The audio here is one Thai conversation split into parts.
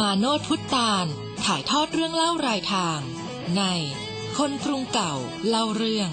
มาโนดพุทธาน ถ่ายทอดเรื่องเล่ารายทาง ใน คนกรุงเก่าเล่าเรื่อง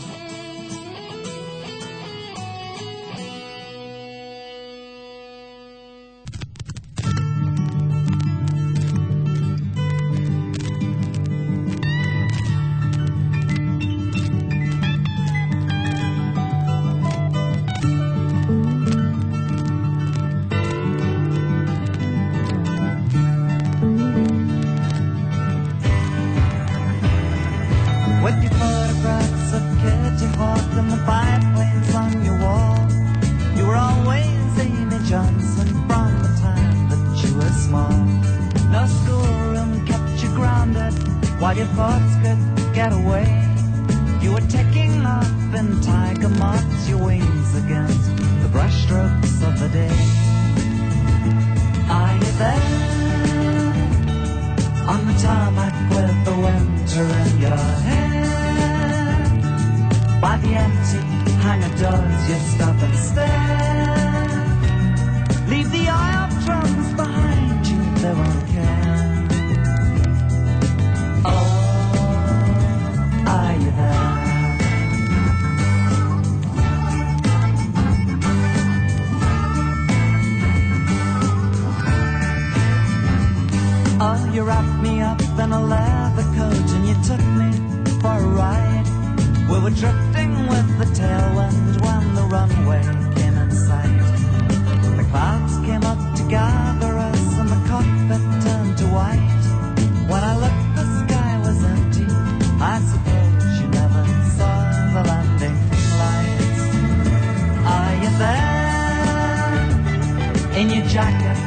in your jacket.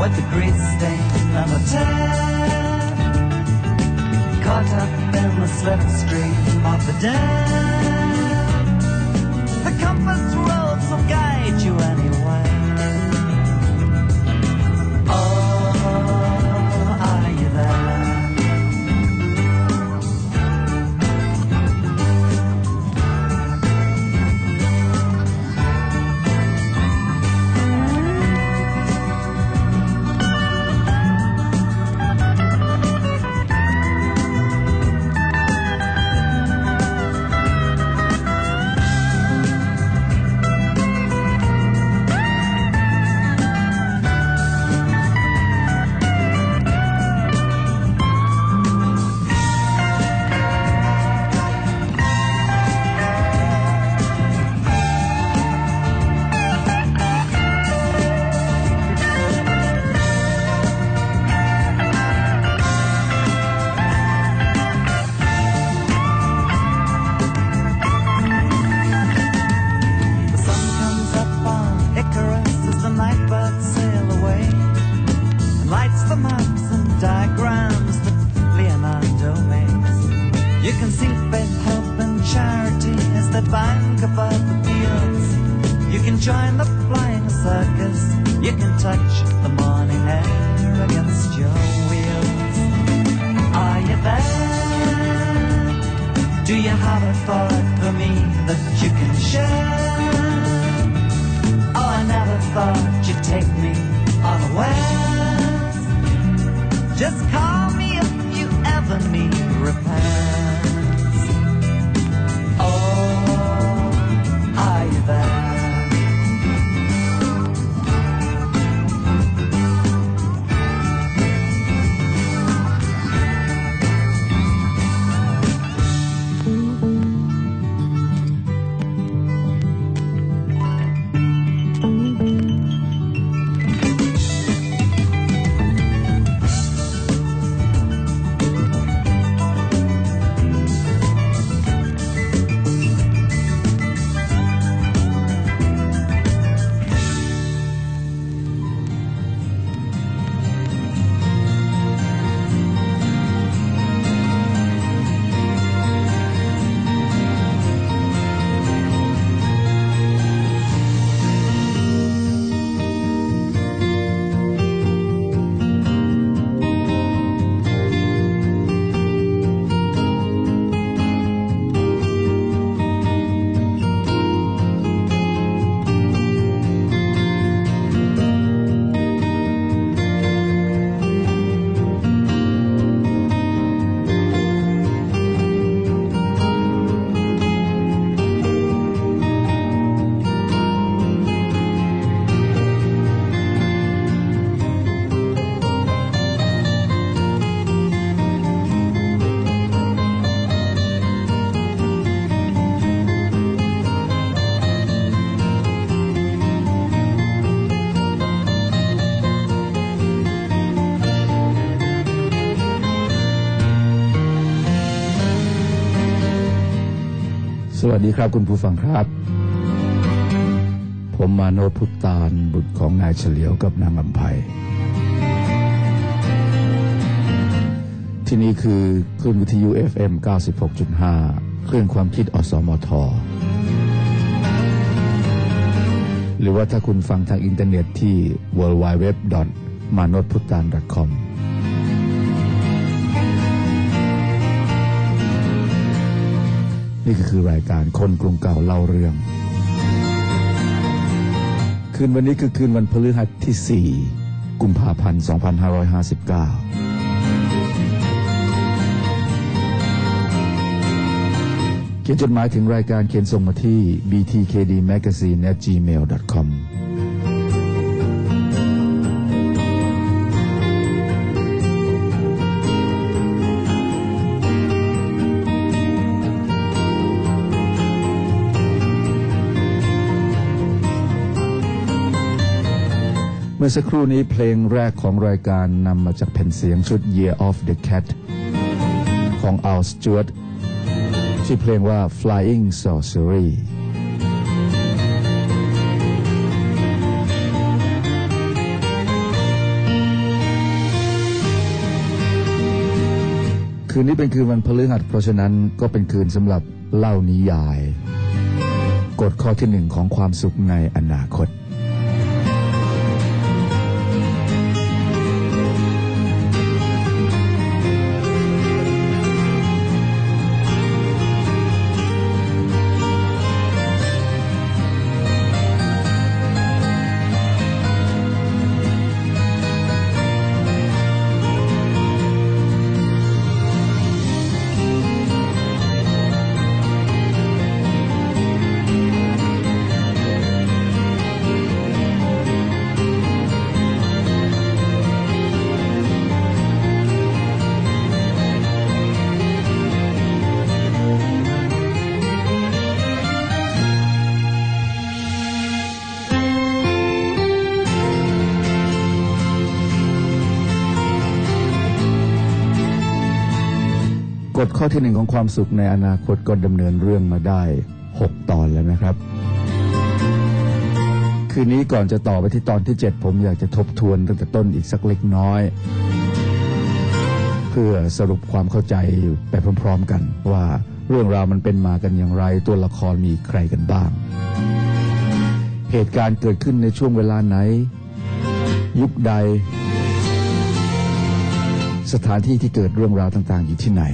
with the great stain of a time. Caught up in the slipstream of the day. สวัสดีครับคุณผู้ฟังครับ ผมมาโนพุตานบุตรของนายเฉลียวกับนางลำไพที่นี่คือคลื่นวิทยุ FM 96.5 คลื่นความคิดอสมท หรือว่าถ้าคุณฟังทางอินเทอร์เน็ตที่ www. m a n o t p u t a n com นี่ก็คือรายการคนกรุงเก่าเล่าเรื่อง คืนวันนี้คือคืนวันพฤหัสที่ 4 กุมภาพันธ์ 2559 เขียนจดหมายถึงรายการเขียนส่งมาที่ btkdmagazine@gmail.com มื่อสักครู่นี้เพลงแรกของรายการนำมาจากแผ่นเสียงชุด Year of the Cat ของ Al Stewart ชื่อเพลงว่า Flying Sorcery คืนนี้เป็นคืนวันพฤหัสเพราะฉะนั้นก็เป็นคืนสำหรับเล่านิยาย กฎข้อที่หนึ่งของความสุขในอนาคต ฎข้อที่หนึ่งของความสุขในอนาคตก็ดำเนินเรื่องมาได้ 6 ตอนแล้วนะครับ คืนนี้ก่อนจะต่อไปที่ตอนที่ 7 ผมอยากจะทบทวนตั้งแต่ต้นอีกสักเล็กน้อย เพื่อสรุปความเข้าใจไปพร้อม ๆ กันว่าเรื่องราวมันเป็นมากันอย่างไร ตัวละครมีใครกันบ้าง เหตุการณ์เกิดขึ้นในช่วงเวลาไหน ยุคใดสถานที่ที่เกิดเรื่องราวต่างๆอยู่ที่ไหน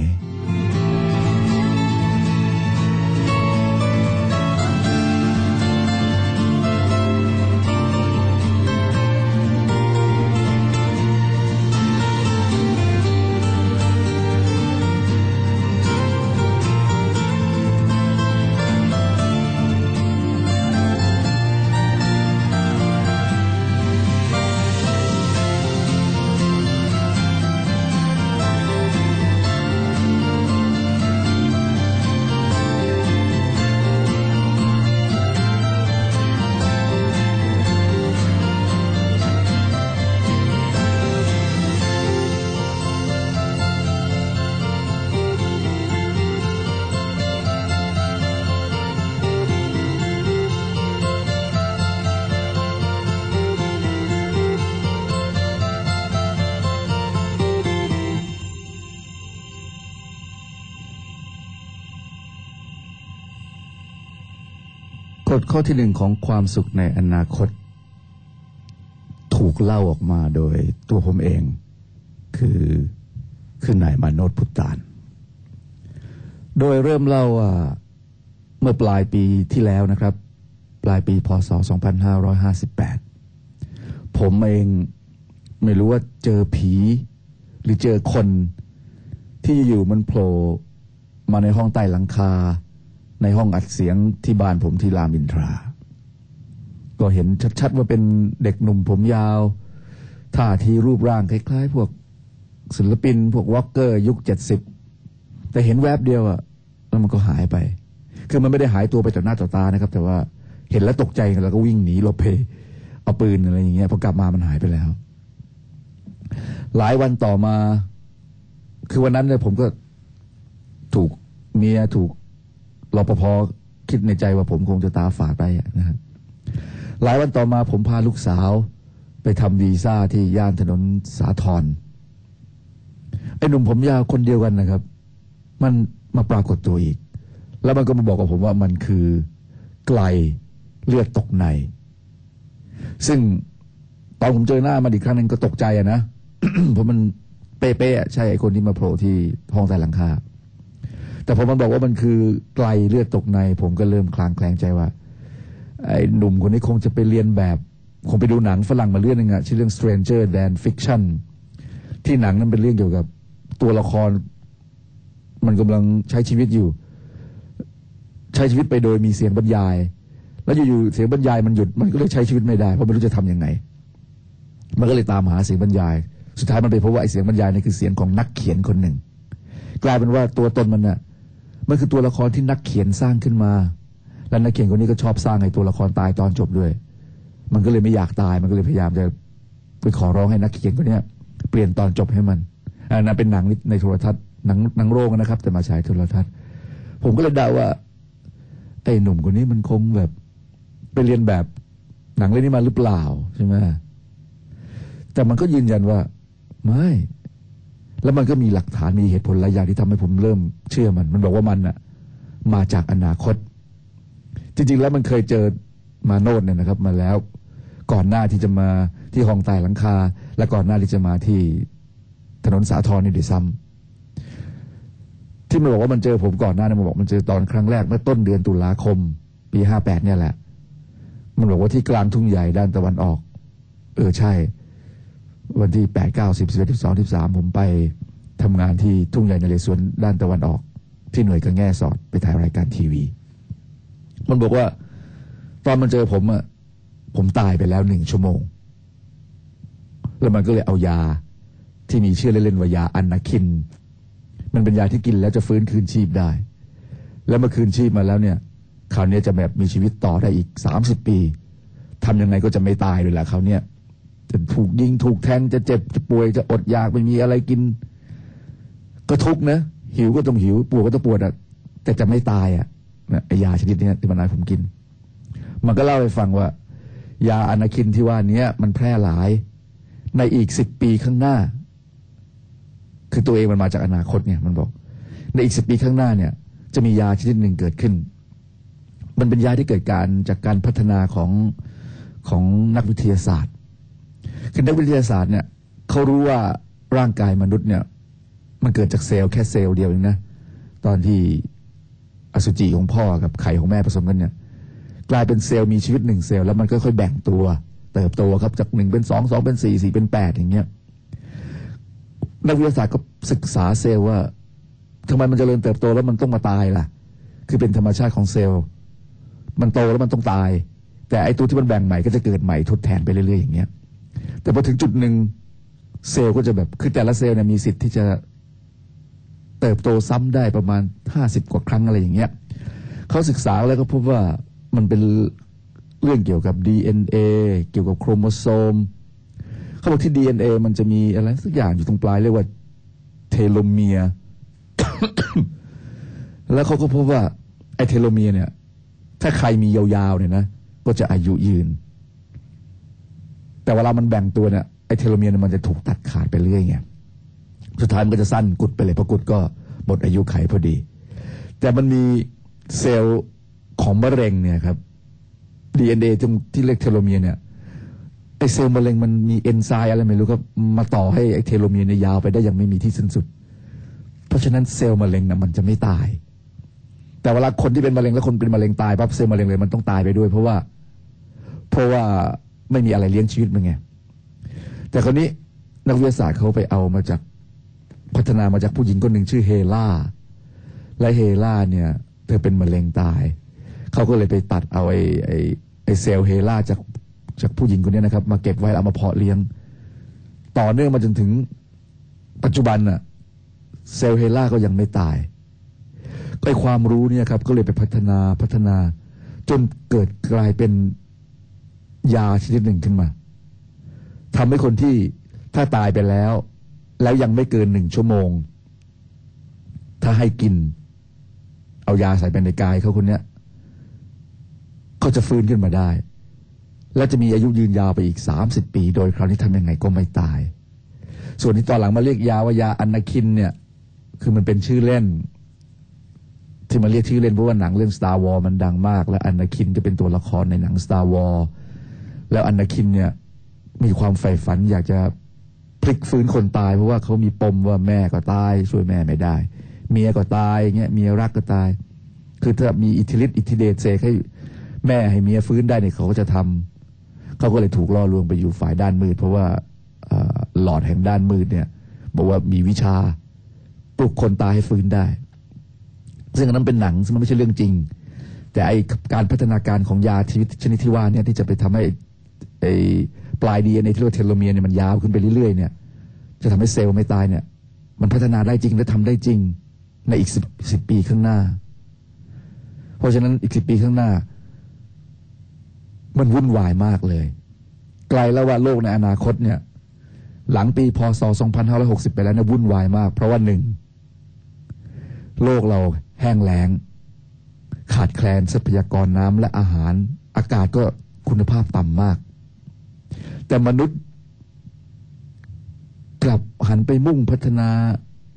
ฎข้อที่หนึ่งของความสุขในอนาคต ถูกเล่าออกมาโดยตัวผมเอง คือคือนายมาโนตพุตตาน โดยเริ่มเล่าว่าเมื่อปลายปีที่แล้วนะครับ ปลายปีพศ 2558 ผมเองไม่รู้ว่าเจอผี หรือเจอคนที่อยู่มันโผล่มาในห้องใต้หลังคา ในห้องอัดเสียงที่บ้านผมที่รามอินทรา ก็เห็นชัดๆว่าเป็นเด็กหนุ่มผมยาว ท่าทีรูปร่างคล้ายๆ พวกศิลปิน พวกร็อกเกอร์ ยุคเจ็ดสิบแต่เห็นแวบเดียวอะแล้วมันก็หายไป คือมันไม่ได้หายตัวไปต่อหน้าต่อตานะครับ แต่ว่าเห็นแล้วตกใจแล้วก็วิ่งหนีหลบไปเอาปืนอะไรอย่างเงี้ยพอกลับมามันหายไปแล้ว หลายวันต่อมา คือวันนั้นเนี่ยผมก็ถูกเมียถูก รปภคิดในใจว่าผมคงจะตาฝาดไปอะนะครับหลายวันต่อมาผมพาลูกสาว ไปทำวีซ่าที่ย่านถนนสาทรไอ้หนุ่มผมยาวคนเดียวกันนะครับ มันมาปรากฏตัวอีก แล้วมันก็มาบอกกับผมว่ามันคือไกลเลือดตกใน ซึ่งตอนผมเจอหน้ามันอีกครั้งหนึงก็ตกใจอะนะเพราะมันเป๊ะๆใช่ไอ้คนที่มาโผล่ที่ห้องใต้หลังคา แต่พอมันบอกว่ามันคือไกลเลือดตกใน ผมก็เริ่มคลางแคลงใจว่า ไอ้หนุ่มคนนี้คงจะไปเรียนแบบ คงไปดูหนังฝรั่งมาเรื่องหนึงอะชื่อเรื่อง Stranger Than Fiction ที่หนังนั้นเป็นเรื่องเกี่ยวกับตัวละคร มันกำลังใช้ชีวิตอยู่ ใช้ชีวิตไปโดยมีเสียงบรรยาย แล้วอยู่ๆเสียงบรรยายมันหยุดมันก็เลยใช้ชีวิตไม่ได้เพราะไม่รู้จะทำยังไง มันก็เลยตามหาเสียงบรรยาย สุดท้ายมันไปพบว่าไอ้เสียงบรรยายนี่คือเสียงของนักเขียนคนหนึ่งกลายเป็นว่าตัวตนมันน่ะ มันคือตัวละครที่นักเขียนสร้างขึ้นมา และนักเขียนคนนี้ก็ชอบสร้างให้ตัวละครตายตอนจบด้วย มันก็เลยไม่อยากตาย มันก็เลยพยายามจะไปขอร้องให้นักเขียนคนนี้เปลี่ยนตอนจบให้มันอันนั้นเป็นหนังในโทรทัศน์หนังหนังโรงนะครับ แต่มาฉายโทรทัศน์ ผมก็เลยเดาว่าไอ้หนุ่มคนนี้มันคงแบบไปเรียนแบบหนังเรื่องนี้มาหรือเปล่าใช่ไหมแต่มันก็ยืนยันว่า ไม่ แล้วมันก็มีหลักฐานมีเหตุผลหลายอย่างที่ทำให้ผมเริ่มเชื่อมัน มันบอกว่ามันน่ะมาจากอนาคต จริง ๆ แล้วมันเคยเจอมาโนดเนี่ยนะครับ มาแล้ว ก่อนหน้าที่จะมาที่ห้องใต้หลังคา และก่อนหน้าที่จะมาที่ถนนสาทรนี่ด้วยซ้ำที่มันบอกว่ามันเจอผมก่อนหน้านั้นมันบอกมันเจอตอนครั้งแรกเมื่อต้นเดือนตุลาคม ปีห้าแปดเนี่ยแหละ มันบอกว่าที่กลางทุ่งใหญ่ด้านตะวันออก เออใช่ วันที่แปดเก้าสิบสิบเอ็ดสิบสองสิบสามผมไปทำงานที่ทุ่งใหญ่นเรศวรด้านตะวันออก ที่หน่วยกระแง่สอดไปถ่ายรายการทีวี มันบอกว่า ตอนมันเจอผมอะผมตายไปแล้วหนึ่งชั่วโมง แล้วมันก็เลยเอายาที่มีชื่อเล่นๆว่ายาอันนาคิน มันเป็นยาที่กินแล้วจะฟื้นคืนชีพได้ แล้วเมื่อคืนชีพมาแล้วเนี่ยคราวนี้จะแบบมีชีวิตต่อได้อีกสามสิบปีทำยังไงก็จะไม่ตายเลยแหละคราวเนี้ย จะถูกยิงถูกแทงจะเจ็บจะป่วยจะอดอยากไม่มีอะไรกิน ก็ทุกนะ หิวก็ต้องหิวปวดก็ต้องปวดอะแต่จะไม่ตายอะนะยาชนิดนี้ที่มันนายผมกิน มันก็เล่าให้ฟังว่า ยาอนาคินที่ว่าเนี้ยมันแพร่หลาย ในอีกสิบปีข้างหน้า คือตัวเองมันมาจากอนาคตเนี่ยมันบอก ในอีกสิบปีข้างหน้าเนี่ย จะมียาชนิดหนึ่งเกิดขึ้น มันเป็นยาที่เกิดการจากการพัฒนาของของนักวิทยาศาสตร์ คือนักวิทยาศาสตร์เนี่ยเขารู้ว่าร่างกายมนุษย์เนี่ย มันเกิดจากเซลล์แค่เซลล์เดียวเองนะตอนที่อสุจิของพ่อกับไข่ของแม่ผสมกันเนี่ย กลายเป็นเซลล์มีชีวิตหนึ่งเซลล์แล้วมันค่อยๆแบ่งตัว เติบโตครับจากหนึ่งเป็นสองสองเป็นสี่สี่เป็นแปดอย่างเงี้ยนักวิทยาศาสตร์ก็ศึกษาเซลล์ว่าทำไมมันเจริญเติบโตแล้วมันต้องมาตายล่ะ คือเป็นธรรมชาติของเซลล์ มันโตแล้วมันต้องตาย แต่ไอตัวที่มันแบ่งใหม่ก็จะเกิดใหม่ทดแทนไปเรื่อยๆอย่างเงี้ย แต่พอถึงจุดหนึ่งเซลล์ก็จะแบบคือแต่ละเซลล์เนี่ยมีสิทธิ์ที่จะเติบโตซ้ำได้ประมาณห้าสิบกว่าครั้งอะไรอย่างเงี้ยเขาศึกษาแล้วก็พบว่ามันเป็นเรื่องเกี่ยวกับ DNA เกี่ยวกับโครโมโซมเขาบอกที่ DNA มันจะมีอะไรสักอย่างอยู่ตรงปลายเรียกว่าเทโลเมียร์แล้วเขาก็พบว่าไอเทโลเมียร์เนี่ย ถ้าใครมียาวๆเนี่ยนะ ก็จะอายุยืน แต่เวลามันแบ่งตัวเนี่ยไอ้เทโลเมียร์มันจะถูกตัดขาดไปเรื่อยไงสุดท้ายมันก็จะสั้นกุดไปเลยเพราะกุดก็หมดอายุขัยพอดี แต่มันมีเซลล์ของมะเร็งเนี่ยครับ DNA ที่ที่เรียกเทโลเมียร์เนี่ยไอเซลล์มะเร็งมันมีเอนไซม์อะไรไม่รู้ครับมาต่อให้ไอเทโลเมียร์เนี่ยยาวไปได้อย่างไม่มีที่สิ้นสุด เพราะฉะนั้นเซลล์มะเร็งนะมันจะไม่ตาย แต่เวลาคนที่เป็นมะเร็งแล้วคนเป็นมะเร็งตายปั๊บเซลล์มะเร็งเลยมันต้องตายไปด้วย เพราะว่า เพราะว่า ไม่มีอะไรเลี้ยงชีวิตมันไง แต่คราวนี้นักวิทยาศาสตร์เขาไปเอามาจากพัฒนามาจากผู้หญิงคนหนึ่งชื่อเฮล่า และเฮล่าเนี่ย เธอเป็นมะเร็งตาย เขาก็เลยไปตัดเอาไอ้ไอ้ไอ้เซลล์เฮล่าจากจากผู้หญิงคนนี้นะครับ มาเก็บไว้เอามาเพาะเลี้ยง ต่อเนื่องมาจนถึงปัจจุบันน่ะเซลล์เฮล่าก็ยังไม่ตายไอ้ความรู้เนี่ยครับ ก็เลยไปพัฒนาพัฒนา จนเกิดกลายเป็น ยาชนิดหนึ่งขึ้นมาทำให้คนที่ถ้าตายไปแล้ว แล้วยังไม่เกินหนึ่งชั่วโมง ถ้าให้กิน เอายาใส่ไปในกายเขาคนเนี้ยก็จะฟื้นขึ้นมาได้ และจะมีอายุยืนยาวไปอีกสามสิบปี โดยคราวนี้ทำยังไงก็ไม่ตาย ส่วนที่ตอนหลังมาเรียกยาว่ายาอนาคินเนี่ย คือมันเป็นชื่อเล่นที่มาเรียกชื่อเล่นเพราะว่าหนังเรื่อง Star War มันดังมาก และอนาคินก็เป็นตัวละครในหนัง Star War แล้วอนาคินเนี่ยมีความใฝ่ฝันอยากจะพลิกฟื้นคนตายเพราะว่าเขามีปมว่าแม่ก็ตาย ช่วยแม่ไม่ได้ เมียก็ตายเงี้ยเมียรักก็ตาย คือถ้ามีอิทธิฤทธิ์อิทธิเดชเสกให้แม่ให้เมียฟื้นได้เนี่ยเขาก็จะทำเขาก็เลยถูกล่อลวงไปอยู่ฝ่ายด้านมืด เพราะว่าหลอดแห่งด้านมืดเนี่ย บอกว่ามีวิชาปลุกคนตายให้ฟื้นได้ ซึ่งอันนั้นเป็นหนังซึ่งมันไม่ใช่เรื่องจริง แต่ไอการพัฒนาการของยาชนิดชนิดที่ว่าเนี่ยที่จะไปทำให้ ไอปลายดีในที่เรียกว่าเทโลเมียร์เนี่ยมันยาวขึ้นไปเรื่อยๆเนี่ยจะทำให้เซลล์ไม่ตายเนี่ย มันพัฒนาได้จริงและทำได้จริง ในอีกสิบสิบปีข้างหน้า เพราะฉะนั้นอีกสิบปีข้างหน้า มันวุ่นวายมากเลย ไกลแล้วว่าโลกในอนาคตเนี่ย หลังปีพศ 2560 ไปแล้วเนี่ยวุ่นวายมาก เพราะว่าหนึ่งโลกเราแห้งแล้ง ขาดแคลนทรัพยากรน้ำและอาหาร อากาศก็คุณภาพต่ำมาก แต่มนุษย์กลับหันไปมุ่งพัฒนา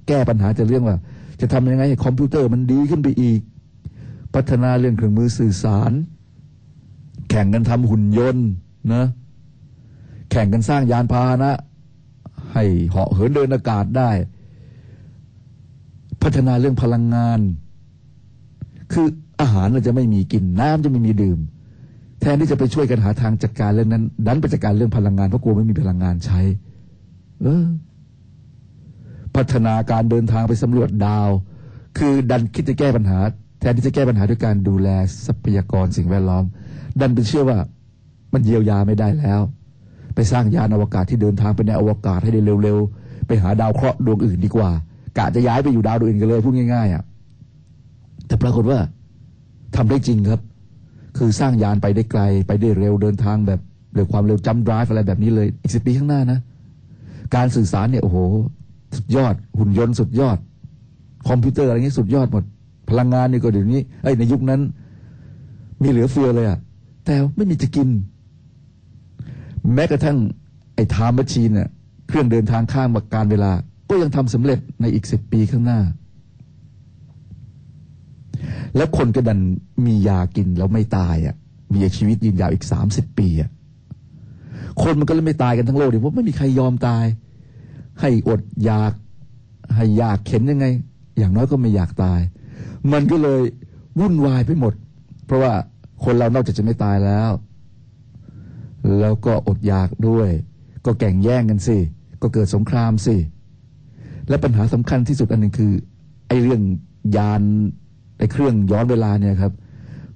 แก้ปัญหาจะเรื่องว่า จะทำยังไงให้คอมพิวเตอร์มันดีขึ้นไปอีก พัฒนาเรื่องเครื่องมือสื่อสาร แข่งกันทำหุ่นยนต์นะแข่งกันสร้างยานพาหนะ ให้เหาะเหินเดินอากาศได้ พัฒนาเรื่องพลังงาน คืออาหารเราจะไม่มีกินน้ำจะไม่มีดื่ม แทนที่จะไปช่วยกันหาทางจัดการเรื่องนั้น ดันไปจัดการเรื่องพลังงานเพราะกลัวไม่มีพลังงานใช้ เออ พัฒนาการเดินทางไปสำรวจดาว คือดันคิดจะแก้ปัญหา แทนที่จะแก้ปัญหาด้วยการดูแลทรัพยากรสิ่งแวดล้อม ดันไปเชื่อว่า มันเยียวยาไม่ได้แล้ว ไปสร้างยานอวกาศที่เดินทางไปในอวกาศให้ได้เร็วๆ ไปหาดาวเคราะห์ดวงอื่นดีกว่า กะจะย้ายไปอยู่ดาวดวงอื่นกันเลยพูดง่ายๆอะแต่ปรากฏว่าทำได้จริงครับ คือสร้างยานไปได้ไกล ไปได้เร็วเดินทางแบบเร็วความเร็วจัมดรฟ์อะไรแบบนี้เลยอีกสิปีข้างหน้านะ การสื่อสารเนี่ยโอ้โหสุดยอด หุ่นยนต์สุดยอด คอมพิวเตอร์อะไรเงี้ยสุดยอดหมด พลังงานนี่ก็เดี๋ยวนี้ไอ้ในยุคนั้น มีเหลือเฟือเลยอะแต่ไม่มีจะกิน แม้กระทั่งไอ้ time machine เนี่ยเครื่องเดินทางข้ามกาลเวลา ก็ยังทำสำเร็จในอีกสิบปีข้างหน้า แล้วคนก็ดันมียากินแล้วไม่ตายอะ มีชีวิตยืนยาวอีกสามสิบปีอะคนมันก็เลยไม่ตายกันทั้งโลกเดี๋ยวเพราะไม่มีใครยอมตาย ให้อดอยากให้อยากเข็นยังไง อย่างน้อยก็ไม่อยากตาย มันก็เลยวุ่นวายไปหมด เพราะว่าคนเรานอกจากจะไม่ตายแล้ว แล้วก็อดอยากด้วย ก็แก่งแย่งกันสิก็เกิดสงครามสิและปัญหาสำคัญที่สุดอันหนึ่งคือ ไอ้เรื่องยาน ไอ้เครื่องย้อนเวลาเนี่ยครับ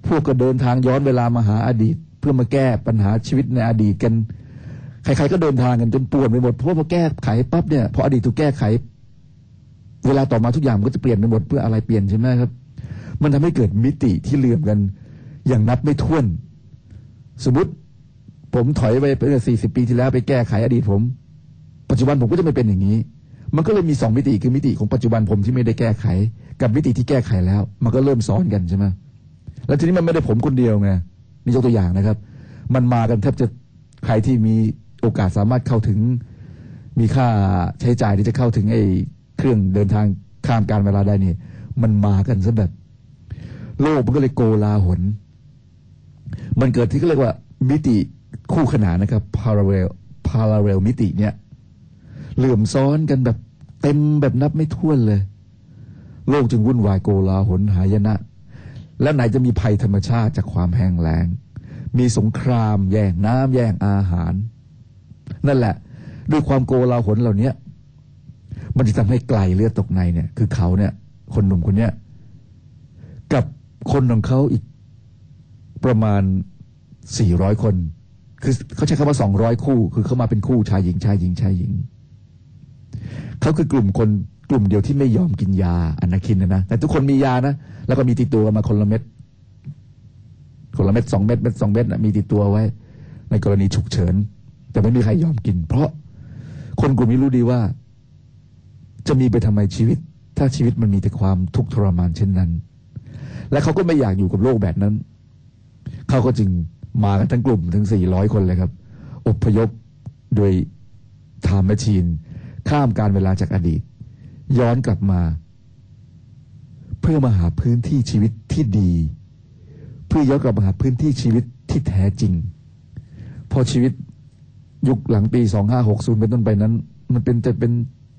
พวกก็เดินทางย้อนเวลามาหาอดีต เพื่อมาแก้ปัญหาชีวิตในอดีตกัน ใครๆก็เดินทางกันจนปวดไปหมด เพราะพอแก้ไขปั๊บเนี่ยพออดีตถูกแก้ไข เวลาต่อมาทุกอย่างมันก็จะเปลี่ยนไปหมดเพื่ออะไรเปลี่ยนใช่ไหมครับ มันทำให้เกิดมิติที่เลื่อมกัน อย่างนับไม่ถ้วน สมมติผมถอยไปเป็นสี่สิบปีที่แล้วไปแก้ไขอดีตผม ปัจจุบันผมก็จะไม่เป็นอย่างนี้ มันก็เลยมีสองมิติคือมิติของปัจจุบันผมที่ไม่ได้แก้ไข กับมิติที่แก้ไขแล้ว มันก็เริ่มซ้อนกันใช่ไหมแล้วทีนี้มันไม่ได้ผมคนเดียวไงนี่ยกตัวอย่างนะครับ มันมากันแทบจะใครที่มีโอกาสสามารถเข้าถึง มีค่าใช้จ่ายที่จะเข้าถึงไอ้เครื่องเดินทางข้ามการเวลาได้นี่มันมากันซะแบบ โลกมันก็เลยโกลาหลมันเกิดที่เขาเรียกว่ามิติคู่ขนานนะครับ parallel parallel มิติเนี่ย เหลื่อมซ้อนกันแบบเต็มแบบนับไม่ถ้วนเลย โลกจึงวุ่นวายโกลาหลหายนะ และไหนจะมีภัยธรรมชาติจากความแห้งแล้ง มีสงคราม แย่งน้ำแย่งอาหาร นั่นแหละ ด้วยความโกลาหลเหล่านี้มันจะทำให้ไกลเลือดตกในเนี่ย คือเขาเนี่ย คนหนุ่มคนเนี้ยกับคนของเขาอีกประมาณสี่ร้อยคน คือเขาใช้คำว่าสองร้อยคู่ คือเขามาเป็นคู่ชายหญิงชายหญิงชายหญิง เขาคือกลุ่มคนกลุ่มเดียวที่ไม่ยอมกินยาอนาคินนะนะแต่ทุกคนมียานะ แล้วก็มีติดตัวมาคนละเม็ดคนละเม็ดสองเม็ดเม็ดสองเม็ดนะมีติดตัวไว้ ในกรณีฉุกเฉิน แต่ไม่มีใครยอมกิน เพราะคนกลุ่มนี้รู้ดีว่า จะมีไปทำไมชีวิต ถ้าชีวิตมันมีแต่ความทุกข์ทรมานเช่นนั้น และเขาก็ไม่อยากอยู่กับโลกแบบนั้น เขาก็จึงมากันทั้งกลุ่มทั้ง400คนเลยครับ อพยพโดยทม์แมชชีน ข้ามการเวลาจากอดีต ย้อนกลับมา เพื่อมาหาพื้นที่ชีวิตที่ดี เพื่อย้อนกลับมาหาพื้นที่ชีวิตที่แท้จริง พอชีวิตยุคหลังปี 2560 เป็นต้นไปนั้น มันเป็นจะเป็น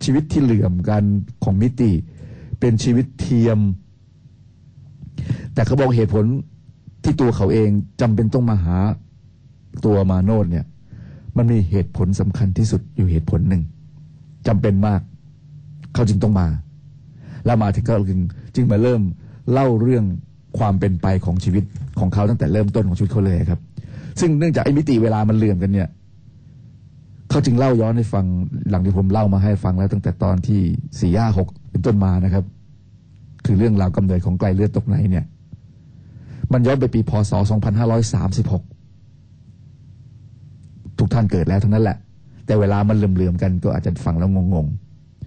ชีวิตที่เหลื่อมกันของมิติ เป็นชีวิตเทียม แต่เขาบอกเหตุผลที่ตัวเขาเองจำเป็นต้องมาหาตัวมาโนดเนี่ย มันมีเหตุผลสำคัญที่สุดอยู่เหตุผลหนึ่ง จำเป็นมาก เขาจึงต้องมา แล้วมาถึงก็จึงจึงมาเริ่มเล่าเรื่องความเป็นไปของชีวิตของเขาตั้งแต่เริ่มต้นของชีวิตเขาเลยครับ ซึ่งเนื่องจากไอ้มิติเวลามันเลื่อมกันเนี่ยเขาจึงเล่าย้อนให้ฟังหลังที่ผมเล่ามาให้ฟังแล้วตั้งแต่ตอนที่สี่ห้าหกเป็นต้นมานะครับ คือเรื่องราวกำเนิดของไกลเลือดตกไหนเนี่ย มันย้อนไปปีพศ2536ทุกท่านเกิดแล้วทั้งนั้นแหละ แต่เวลามันเหลื่อมๆกันก็อาจจะฟังแล้วงง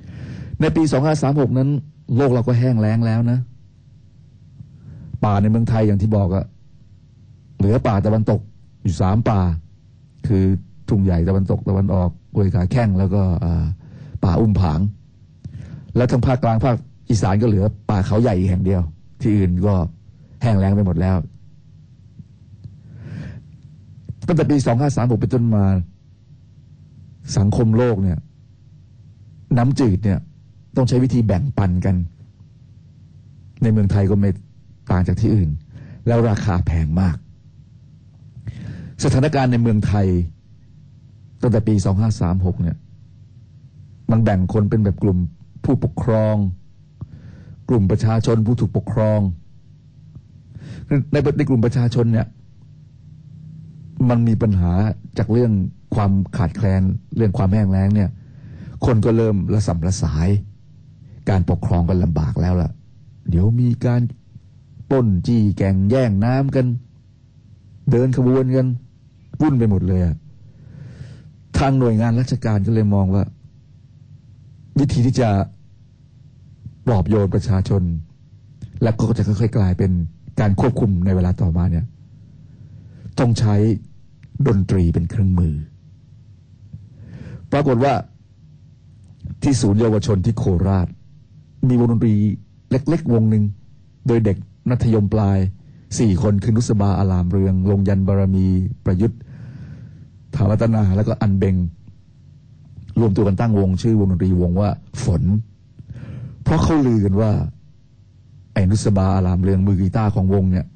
ๆ ในปี 2536 นั้น โลกเราก็แห้งแล้งแล้วนะ ป่าในเมืองไทยอย่างที่บอกอะเหลือป่าตะวันตกอยู่สามป่า คือทุ่งใหญ่ตะวันตกตะวันออกกวยขาแข้งแล้วก็ป่าอุ้มผาง แล้วทางภาคกลางภาคอีสานก็เหลือป่าเขาใหญ่แห่งเดียว ที่อื่นก็แห้งแล้งไปหมดแล้วตั้งแต่ปี 2536 เป็นต้นมา สังคมโลกเนี่ย น้ำจืดเนี่ย ต้องใช้วิธีแบ่งปันกัน ในเมืองไทยก็ไม่ต่างจากที่อื่น แล้วราคาแพงมาก สถานการณ์ในเมืองไทย ตั้งแต่ปี 2536 เนี่ย มันแบ่งคนเป็นแบบกลุ่มผู้ปกครอง กลุ่มประชาชนผู้ถูกปกครองในในกลุ่มประชาชนเนี่ย มันมีปัญหาจากเรื่องความขาดแคลน เรื่องความแห้งแล้งเนี่ย คนก็เริ่มระสำระสาย การปกครองกันลำบากแล้วล่ะ เดี๋ยวมีการป้นจี้แก่งแย่งน้ำกัน เดินขบวนกันวุ่นไปหมดเลยทางหน่วยงานราชการก็เลยมองว่า วิธีที่จะปลอบโยนประชาชน และก็จะค่อยๆกลายเป็นการควบคุมในเวลาต่อมาเนี่ย ต้องใช้ ดนตรีเป็นเครื่องมือ ปรากฏว่าที่ศูนย์เยาวชนที่โคราช มีวงดนตรีเล็ก ๆ วงหนึ่ง โดยเด็กนัธยมปลายสี่คนคือนุสบาอารามเรือง ลงยันบารมีประยุทธ์ถาวัตนาแล้วก็อันเบงรวมตัวกันตั้งวง ชื่อวงดนตรีวงว่า ฝน เพราะเขาลือกันว่า ไอ้นุสบาอารามเรืองมือกีตาร์ของวงเนี่ย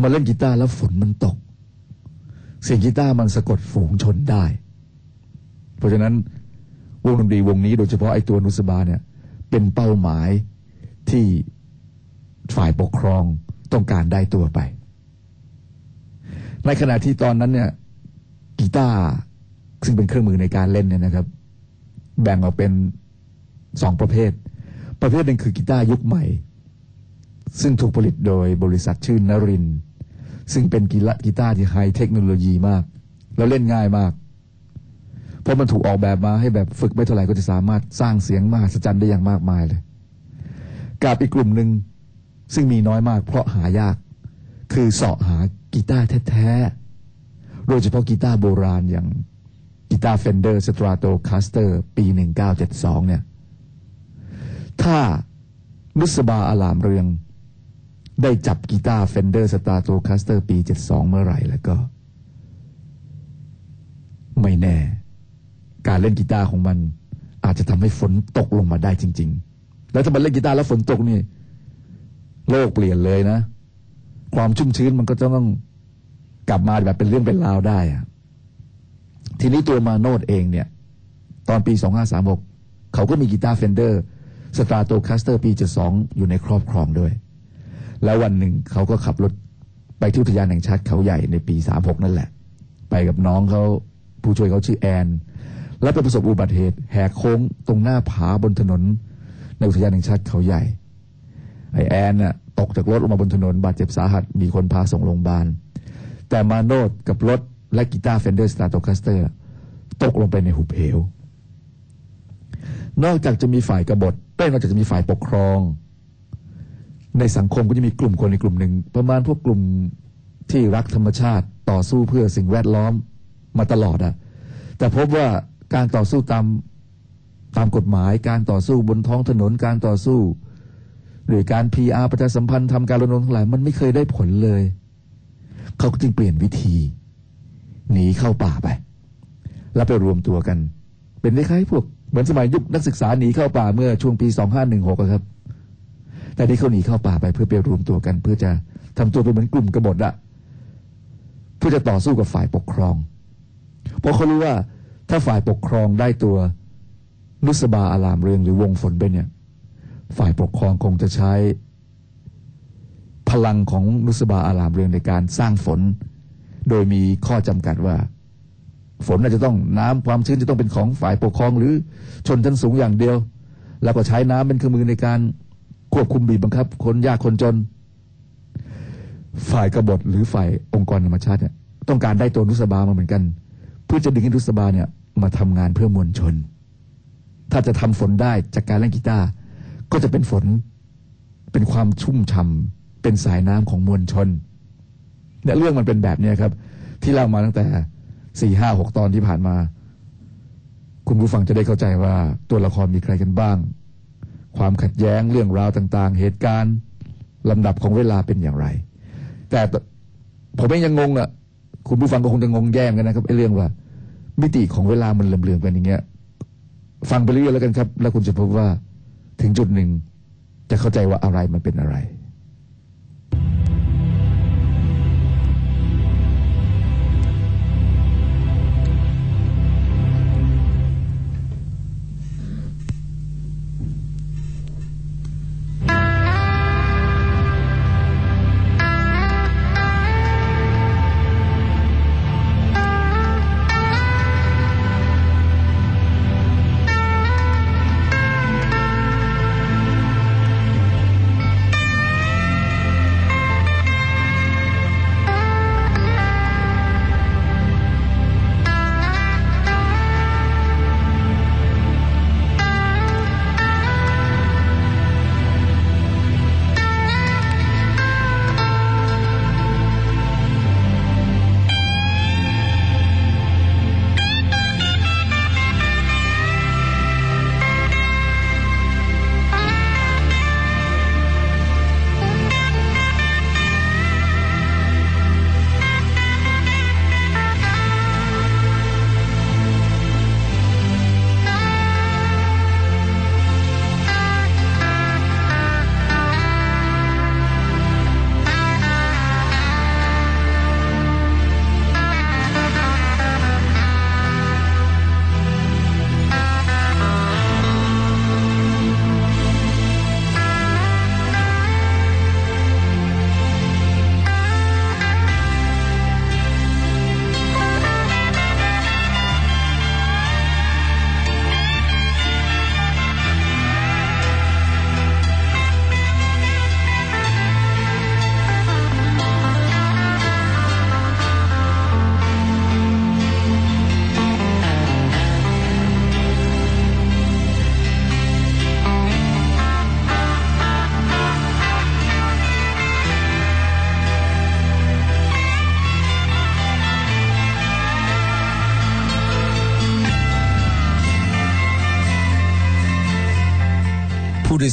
มาเล่นกีตาร์แล้วฝนมันตก เสียงกีตาร์มันสะกดฝูงชนได้ เพราะฉะนั้นวงดนตรีวงนี้โดยเฉพาะไอ้ตัวนุสบาเนี่ย เป็นเป้าหมายที่ฝ่ายปกครองต้องการได้ตัวไป ในขณะที่ตอนนั้นเนี่ยกีตาร์ซึ่งเป็นเครื่องมือในการเล่นเนี่ยนะครับ แบ่งออกเป็นสองประเภท ประเภทหนึ่งคือกีตาร์ยุคใหม่ ซึ่งถูกผลิตโดยบริษัทชื่อนริน ซึ่งเป็นกีกีตาร์ที่ high technology มาก แล้วเล่นง่ายมาก เพราะมันถูกออกแบบมาให้แบบฝึกไม่เท่าไหร่ก็จะสามารถสร้างเสียงมหัศจรรย์ได้อย่างมากมายเลย กับอีกกลุ่มหนึ่งซึ่งมีน้อยมาก เพราะหายาก คือเสาะหากีตาร์แท้ๆ โดยเฉพาะกีตาร์โบราณอย่างกีตาร์ Fender Stratocaster ปี 1972 เนี่ย ถ้านุสบาอลามเรือง ได้จับกีตาร์ Fender Stratocaster ปี 72 เมื่อไหร่แล้วก็ ไม่แน่ การเล่นกีตาร์ของมัน อาจจะทำให้ฝนตกลงมาได้จริง ๆ แล้วถ้ามันเล่นกีตาร์แล้วฝนตกนี่โลกเปลี่ยนเลยนะ ความชุ่มชื้นมันก็จะต้องกลับมาแบบเป็นเรื่องเป็นราวได้อะทีนี้ตัวมาโนดเองเนี่ย ตอนปี 2536 เขาก็มีกีตาร์ Fender Stratocaster ปี 72 อยู่ในครอบครองด้วย แล้ววันหนึ่งเขาก็ขับรถไปที่อุทยานแห่งชาติเขาใหญ่ในปี36นั่นแหละ ไปกับน้องเขาผู้ช่วยเขาชื่อแอน แล้วไปประสบอุบัติเหตุแหกโค้งตรงหน้าผาบนถนน ในอุทยานแห่งชาติเขาใหญ่ไอแอนน่ะตกจากรถลงมาบนถนนบาดเจ็บสาหัสมีคนพาส่งโรงพยาบาล แต่มาโนดกับรถและกีตาร์ Fender Stratocaster ตกลงไปในหุบเหวนอกจากจะมีฝ่ายกบฏเต้นอกจากจะมีฝ่ายปกครอง ในสังคมก็จะมีกลุ่มคนในกลุ่มหนึ่ง ประมาณพวกกลุ่มที่รักธรรมชาติต่อสู้เพื่อสิ่งแวดล้อมมาตลอดอะแต่พบว่าการต่อสู้ตามตามกฎหมาย การต่อสู้บนท้องถนนการต่อสู้ หรือการ PR ประชาสัมพันธ์ทำการรณรงค์ทั้งหลายมันไม่เคยได้ผลเลย เขาก็จึงเปลี่ยนวิธี หนีเข้าป่าไป แล้วไปรวมตัวกัน เป็นคล้ายๆพวกเหมือนสมัยยุคนักศึกษาหนีเข้าป่าเมื่อช่วงปี 2516อะครับ แต่ที่เขาหนีเข้าป่าไปเพื่อไปรวมตัวกัน เพื่อจะทำตัวเป็นเหมือนกลุ่มกบฏอะเพื่อจะต่อสู้กับฝ่ายปกครอง เพราะเขารู้ว่าถ้าฝ่ายปกครองได้ตัวนุสบาอารามเรืองหรือวงฝนไปเนี่ย ฝ่ายปกครองคงจะใช้ พลังของนุสบาอารามเรืองในการสร้างฝน โดยมีข้อจำกัดว่า ฝนอาจจะต้องน้ำความชื้นจะต้องเป็นของฝ่ายปกครองหรือชนชั้นสูงอย่างเดียว แล้วก็ใช้น้ำเป็นเครื่องมือในการ ควบคุมบีบบังคับ คนยากคนจน ฝ่ายกบฏหรือฝ่ายองค์กรธรรมชาติเนี่ยต้องการได้ตัวนุสบามาเหมือนกัน เพื่อจะดึงให้นุสบาเนี่ยมาทำงานเพื่อมวลชน ถ้าจะทำฝนได้จากการเล่นกีตาร์ก็จะเป็นฝนเป็นความชุ่มฉ่าเป็นสายน้ำของมวลชนเนี่ยเรื่องมันเป็นแบบเนี้ครับ ที่เล่ามาตั้งแต่สี่ห้าหกตอนที่ผ่านมา คุณผู้ฟังจะได้เข้าใจว่าตัวละครมีใครกันบ้าง ความขัดแย้งเรื่องราวต่างๆ เหตุการณ์ลำดับของเวลาเป็นอย่างไร แต่ผมเองยังงงอะคุณผู้ฟังก็คงจะงงแย่งกันนะครับไอ้เรื่องว่า มิติของเวลามันเลื่อมๆกันอย่างเงี้ย ฟังไปเรื่อยๆแล้วกันครับ แล้วคุณจะพบว่าถึงจุดหนึ่งจะเข้าใจว่าอะไรมันเป็นอะไร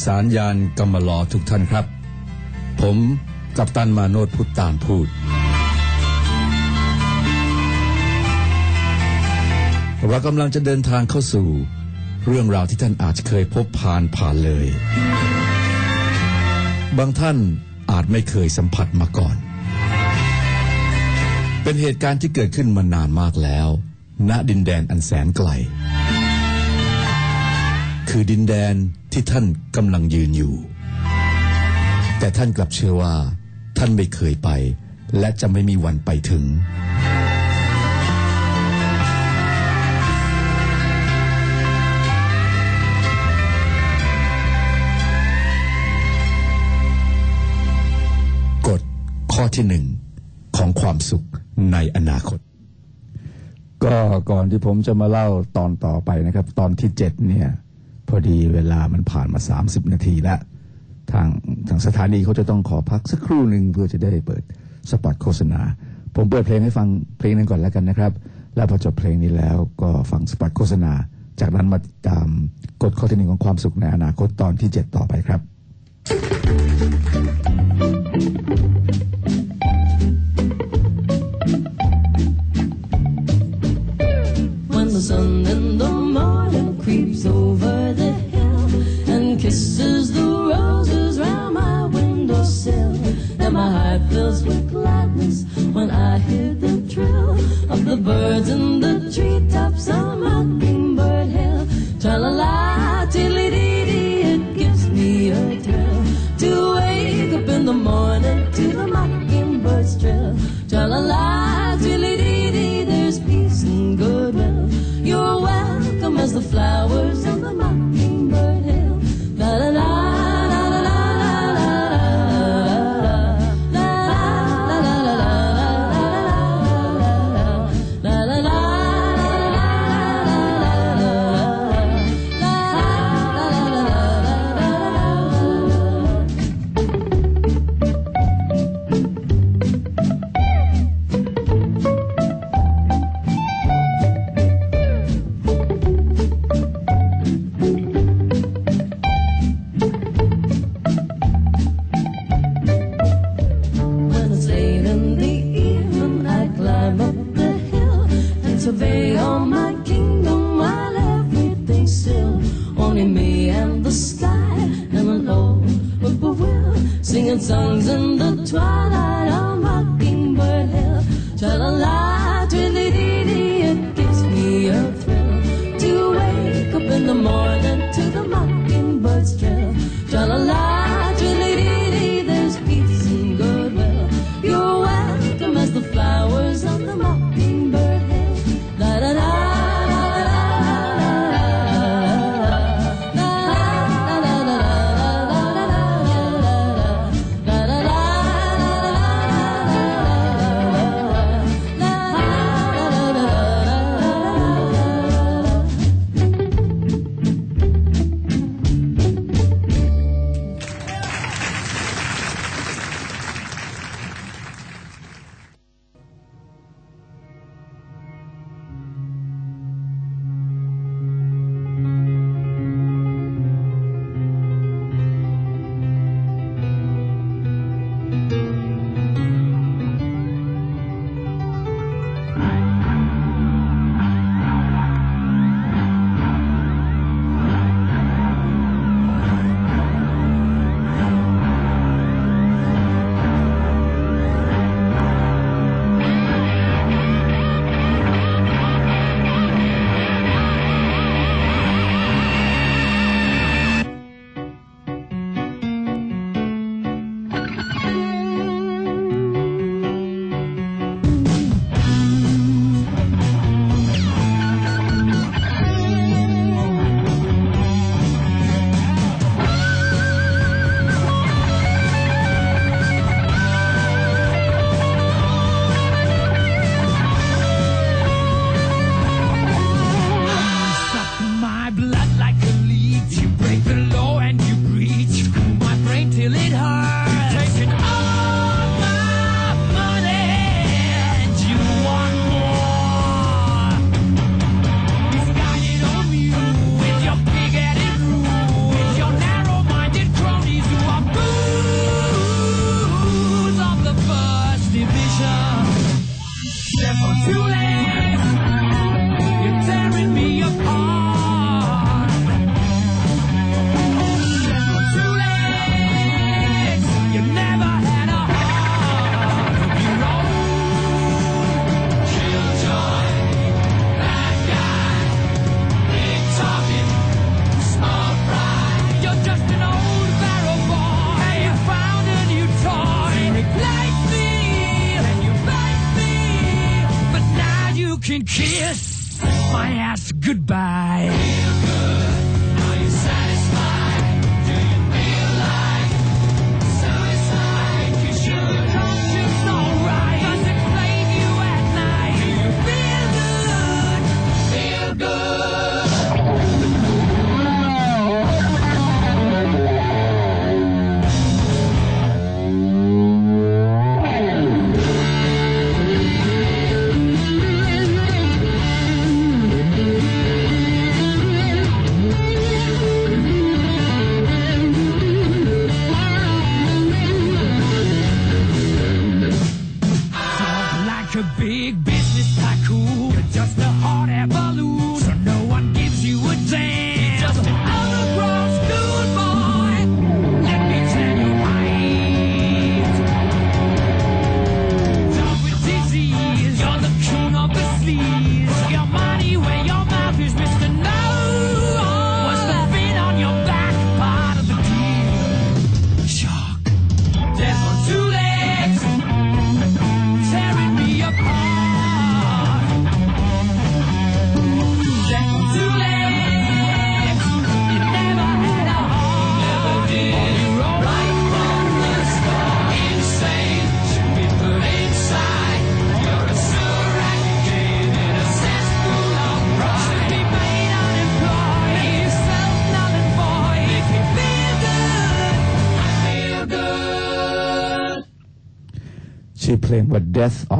สารยานกำมะลอทุกท่านครับ ผมกัปตันมาโนดพุทธตามพูด เรากำลังจะเดินทางเข้าสู่ เรื่องราวที่ท่านอาจจะเคยพบผ่านผ่านเลย บางท่านอาจไม่เคยสัมผัสมาก่อน เป็นเหตุการณ์ที่เกิดขึ้นมานานมากแล้ว ณดินแดนอันแสนไกล คือดินแดน ที่ท่านกำลังยืนอยู่ แต่ท่านกลับเชื่อว่า ท่านไม่เคยไป และจะไม่มีวันไปถึง กฎข้อที่หนึ่งของความสุขในอนาคตก็ก่อนที่ผมจะมาเล่าตอนต่อไปนะครับ ตอนที่เจ็ดเนี่ย พอดีเวลามันผ่านมาสามสิบนาทีแล้วทางทางสถานีเขาจะต้องขอพักสักครู่หนึ่งเพื่อจะได้เปิดสปอตโฆษณา ผมเปิดเพลงให้ฟังเพลงหนึงก่อนแล้วกันนะครับ แล้วพอจบเพลงนี้แล้วก็ฟังสปอตโฆษณา จากนั้นมาตามกฎข้อที่หนึ่งของความสุขในอนาคตตอนที่ 7 ต่อไปครับ When the sun in the birds and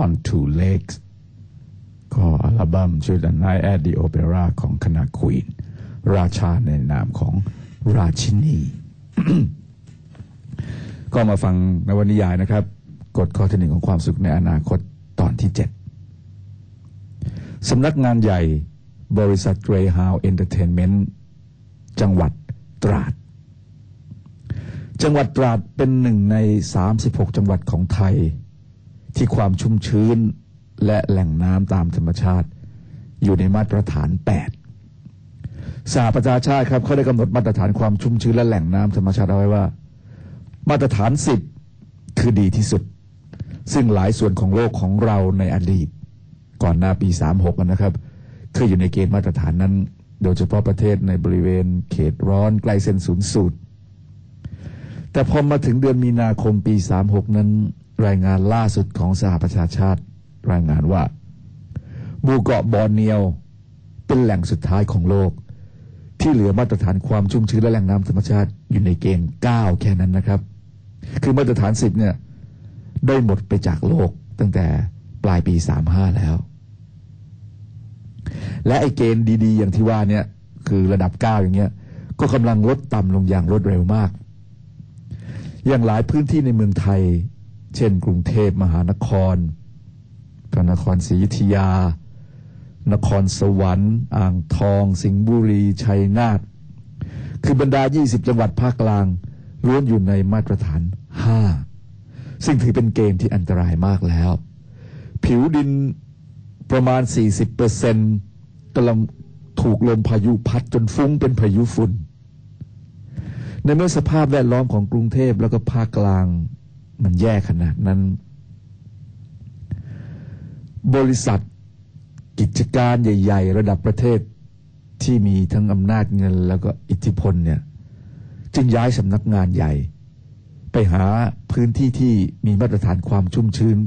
on Two Legs ก็อัลบั้มชื่อ The Night at the Opera ของคณะควีนราชาในนามของราชินี ก็มาฟังนวนิยายนะครับ กฎข้อที่หนึ่งของความสุขในอนาคตตอนที่เจ็ดสำนักงานใหญ่บริษัท Greyhound Entertainment จังหวัดตราด จังหวัดตราดเป็นหนึ่งใน 36 จังหวัดของไทย ที่ความชุ่มชื้นและแหล่งน้ำตามธรรมชาติ อยู่ในมาตรฐาน 8 สหประชาชาติครับเขาได้กำหนดมาตรฐานความชุ่มชื้นและแหล่งน้ำธรรมชาติเอาไว้ว่า มาตรฐาน 10 คือดีที่สุด ซึ่งหลายส่วนของโลกของเราในอดีต ก่อนหน้าปี 36 นะครับเคยอยู่ในเกณฑ์มาตรฐานนั้น โดยเฉพาะประเทศในบริเวณเขตร้อนใกล้เส้นศูนย์สูตรแต่พอมาถึงเดือนมีนาคมปี 36 นั้น รายงานล่าสุดของสหประชาชาติรายงานว่าหมู่เกาะบอร์เนียวเป็นแหล่งสุดท้ายของโลก ที่เหลือมาตรฐานความชุ่มชื้นและแหล่งน้ำธรรมชาติอยู่ในเกณฑ์9แค่นั้นนะครับ คือมาตรฐาน 10 เนี่ย ได้หมดไปจากโลกตั้งแต่ปลายปี 35 แล้ว และไอ้เกณฑ์ดี ๆ อย่างที่ว่าเนี่ย คือระดับ 9 อย่างเงี้ย ก็กำลังลดต่ำลงอย่างรวดเร็วมาก อย่างหลายพื้นที่ในเมืองไทย เช่น กรุงเทพมหานคร พระนครศรีอยุธยา นครสวรรค์ อ่างทอง สิงห์บุรี ชัยนาท คือบรรดา 20 จังหวัดภาคกลางล้วนอยู่ในมาตรฐาน 5 ซึ่งถือเป็นเกณฑ์ที่อันตรายมากแล้ว ผิวดินประมาณ 40%กำลังถูกลมพายุพัดจนฟุ้งเป็นพายุฝุ่น ในเมื่อสภาพแวดล้อมของกรุงเทพแล้วก็ภาคกลาง มันแย่ขนาดนั้น บริษัทกิจการใหญ่ ๆ ระดับประเทศที่มีทั้งอำนาจเงินแล้วก็อิทธิพลเนี่ย จึงย้ายสำนักงานใหญ่ ไปหาพื้นที่ที่มีมาตรฐานความชุ่มชื้น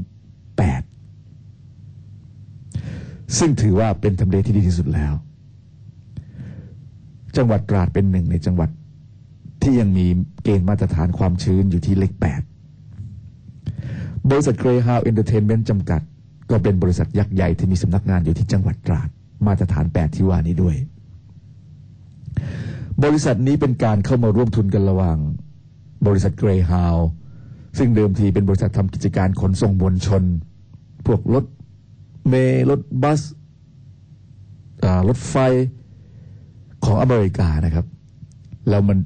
8 ซึ่งถือว่าเป็นทำเลที่ดีที่สุดแล้ว จังหวัดตราดเป็นหนึ่งในจังหวัดที่ยังมีเกณฑ์มาตรฐานความชื้นอยู่ที่เลข8 บริษัท Greyhound Entertainment จำกัด ก็เป็นบริษัทยักษ์ใหญ่ที่มีสำนักงานอยู่ที่จังหวัดตราด มาตรฐาน 8 ที่ว่านี้ด้วย บริษัทนี้เป็นการเข้ามาร่วมทุนกันระหว่าง บริษัท Greyhound ซึ่งเดิมทีเป็นบริษัททำกิจการขนส่งมวลชน พวกรถเมล์รถบัสรถไฟของอเมริกานะครับ แล้วมัน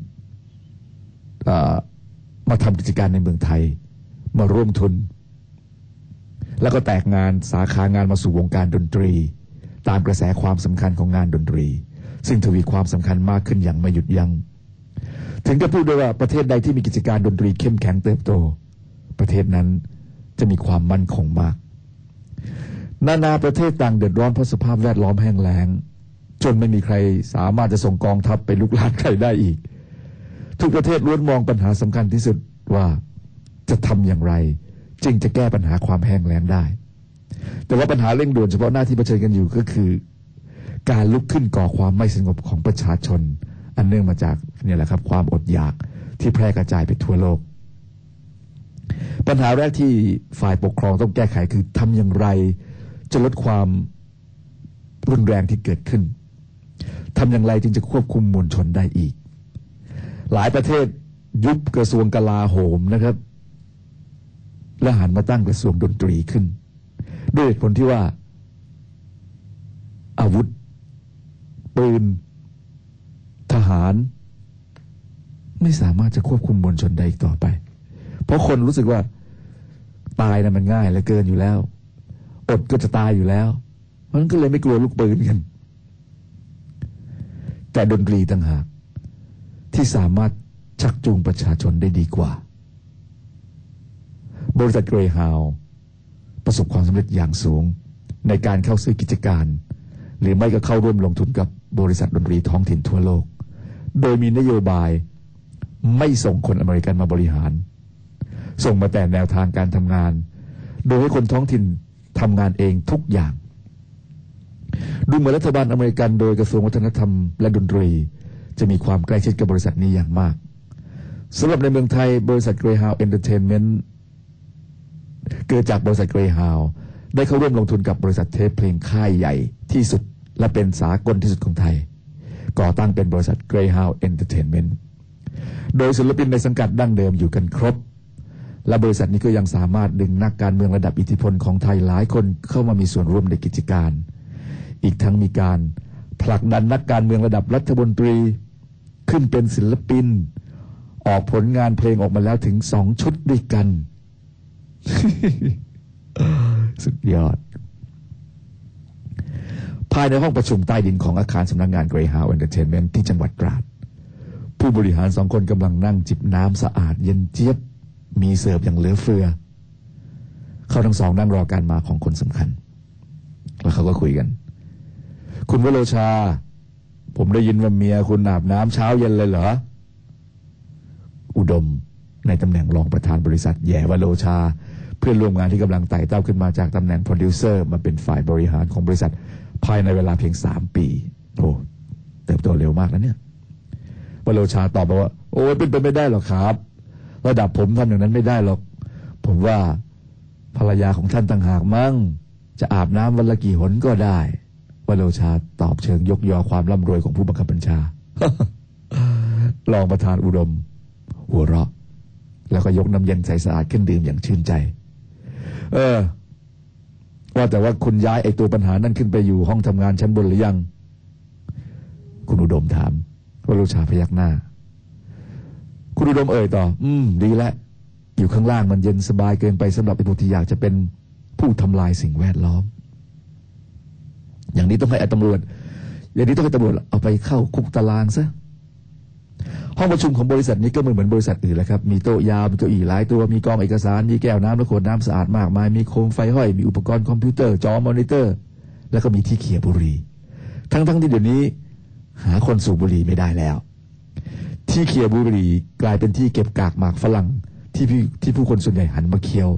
มาทำกิจการในเมืองไทย มาร่วมทุน แล้วก็แตกงานสาขางานมาสู่วงการดนตรี ตามกระแสความสำคัญของงานดนตรี ซึ่งทวีความสำคัญมากขึ้นอย่างไม่หยุดยัง้งถึงกับพูดด้ว่าประเทศใดที่มีกิจการดนตรีเข้มแข็งเติบโต ประเทศนั้นจะมีความมั่นคงมาก นานาประเทศต่างเดือดร้อนเพราะสภาพแวดล้อมแห้งแล้ง จนไม่มีใครสามารถจะส่งกองทัพไปลุกลานใครได้อีก ทุกประเทศล้วนมองปัญหาสำคัญที่สุดว่า จะทำอย่างไร จึงจะแก้ปัญหาความแห้งแล้งได้ แต่ว่าปัญหาเร่งด่วนเฉพาะหน้าที่เผชิญกันอยู่ก็คือ การลุกขึ้นก่อความไม่สงบของประชาชน อันเนื่องมาจากเนี่ยแหละครับ ความอดอยากที่แพร่กระจายไปทั่วโลก ปัญหาแรกที่ฝ่ายปกครองต้องแก้ไขคือทำอย่างไร จะลดความรุนแรงที่เกิดขึ้นทำอย่างไรจึงจะควบคุมมวลชนได้อีก หลายประเทศยุบกระทรวงกลาโหมนะครับ และหันมาตั้งกระทรวงดนตรีขึ้น ด้วยเหตุผลที่ว่า อาวุธ ปืน ทหาร ไม่สามารถจะควบคุมมวลชนได้อีกต่อไป เพราะคนรู้สึกว่า ตายนะมันง่ายเหลือเกินอยู่แล้ว อดก็จะตายอยู่แล้ว เพราะนั้นก็เลยไม่กลัวลูกปืนกัน แต่ดนตรีต่างหาก ที่สามารถชักจูงประชาชนได้ดีกว่า บริษัทเกรฮาวประสบความสำเร็จอย่างสูง ในการเข้าซื้อกิจการ หรือไม่ก็เข้าร่วมลงทุนกับบริษัทดนตรีท้องถิ่นทั่วโลก โดยมีนโยบายไม่ส่งคนอเมริกันมาบริหาร ส่งมาแต่แนวทางการทำงาน โดยให้คนท้องถิ่นทำงานเองทุกอย่าง ดูเหมือนรัฐบาลอเมริกัน โดยกระทรวงวัฒนธรรมและดนตรี จะมีความใกล้ชิดกับบริษัทนี้อย่างมากสำหรับในเมืองไทยบริษัท Greyhound Entertainment เเกิดจากบริษัทเกรฮาวได้เข้าร่วมลงทุนกับบริษัทเทปเพลงค่ายใหญ่ที่สุด และเป็นสากลที่สุดของไทย ก่อตั้งเป็นบริษัท Greyhound Entertainment โดยศิลปินในสังกัดดั้งเดิมอยู่กันครบ และบริษัทนี้ก็ยังสามารถดึงนักการเมืองระดับอิทธิพลของไทยหลายคนเข้ามามีส่วนร่วมในกิจการ อีกทั้งมีการผลักดันนักการเมืองระดับรัฐมนตรี ขึ้นเป็นศิลปิน ออกผลงานเพลงออกมาแล้วถึงสองชุดด้วยกัน สุดยอด ภายในห้องประชุมใต้ดินของอาคารสำนักงาน Greyhound Entertainment ที่จังหวัดตราด ผู้บริหารสองคนกำลังนั่งจิบน้ำสะอาดเย็นเจี๊ยบ มีเสิร์ฟอย่างเหลือเฟือ เขาทั้งสองนั่งรอการมาของคนสำคัญ แล้วเขาก็คุยกัน คุณวโรชา ผมได้ยินว่าเมียคุณอาบน้ำเช้าเย็นเลยเหรอ อุดมในตำแหน่งรองประธานบริษัทแหย่วโรชา พื่อนร่วมงานที่กำลังไต่เต้าขึ้นมาจากตำแหน่งโปรดิวเซอร์มาเป็นฝ่ายบริหารของบริษัท ภายในเวลาเพียงสามปีโอ้เติบโตเร็วมากนะเนี่ยวโรชาตอบมาว่า โอ้ยเป็นไปไม่ได้หรอกครับ ระดับผมทำอย่างนั้นไม่ได้หรอก ผมว่าภรรยาของท่านต่างหากมั่งจะอาบน้ำวันละกี่หนก็ได้วโรชาตอบเชิงยกยอความร่ำรวยของผู้บังคับบัญชา รองประธานอุดม หัวเราะ แล้วก็ยกน้ำเย็นใสสะอาดขึ้นดื่มอย่างชื่นใจ เออ ว่าแต่ว่าคุณย้ายไอ้ตัวปัญหานั่นขึ้นไปอยู่ห้องทำงานชั้นบนหรือยัง คุณอุดมถามวโรชาพยักหน้า คุณอุดมเอ่ยต่อ อืม ดีแล้วอยู่ข้างล่างมันเย็นสบายเกินไปสำหรับไอ้พวกที่อยากจะเป็นผู้ทำลายสิ่งแวดล้อม อย่างนี้ต้องให้ตำรวจ อย่างนี้ต้องให้ตำรวจเอาไปเข้าคุกตารางซะ ห้องประชุมของบริษัทนี้ก็เหมือนเหมือนบริษัทอื่นแหละครับ มีโต๊ะยาวมีเก้าอี้หลายตัว มีกองเอกสาร มีแก้วน้ำและขวดน้ำสะอาดมากมาย มีโคมไฟห้อย มีอุปกรณ์คอมพิวเตอร์ จอมอนิเตอร์ แล้วก็มีที่เขี่ยบุหรี่ ทั้งๆที่เดี๋ยวนี้ หาคนสูบบุหรี่ไม่ได้แล้ว ที่เขี่ยบุหรี่กลายเป็นที่เก็บกากหมากฝรั่งที่พี่ที่ผู้คนส่วนใหญ่หันมาเคี้ยว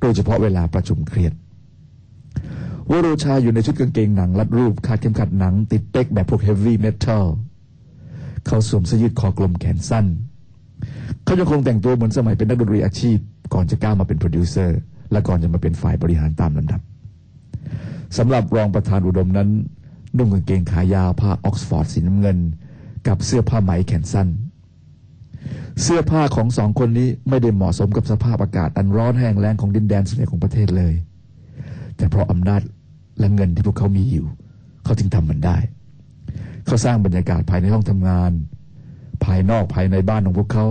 โดยเฉพาะเวลาประชุมเครียดวโรชาอยู่ในชุดกางเกงหนังรัดรูปคาดเข็มขัดหนัง ติดเป๊กแบบพวก heavy metal เขาสวมเสื้อยืดคอกลมแขนสั้น เขายังคงแต่งตัวเหมือนสมัยเป็นนักดนตรีอาชีพ ก่อนจะก้าวมาเป็นโปรดิวเซอร์ และก่อนจะมาเป็นฝ่ายบริหารตามลำดับสำหรับรองประธานอุดมนั้นนุ่งกางเกงขายาวผ้าออกซฟอร์ดสีน้ำเงิน กับเสื้อผ้าไหมแขนสั้น เสื้อผ้าของสองคนนี้ไม่ได้เหมาะสมกับสภาพอากาศอันร้อนแห้งแล้งของดินแดนส่วนใหญ่ของประเทศเลย แต่เพราะอำนาจและเงินที่พวกเขามีอยู่ เขาจึงทำมันได้ เขาสร้างบรรยากาศภายในห้องทำงาน ภายนอกภายในบ้านของพวกเขา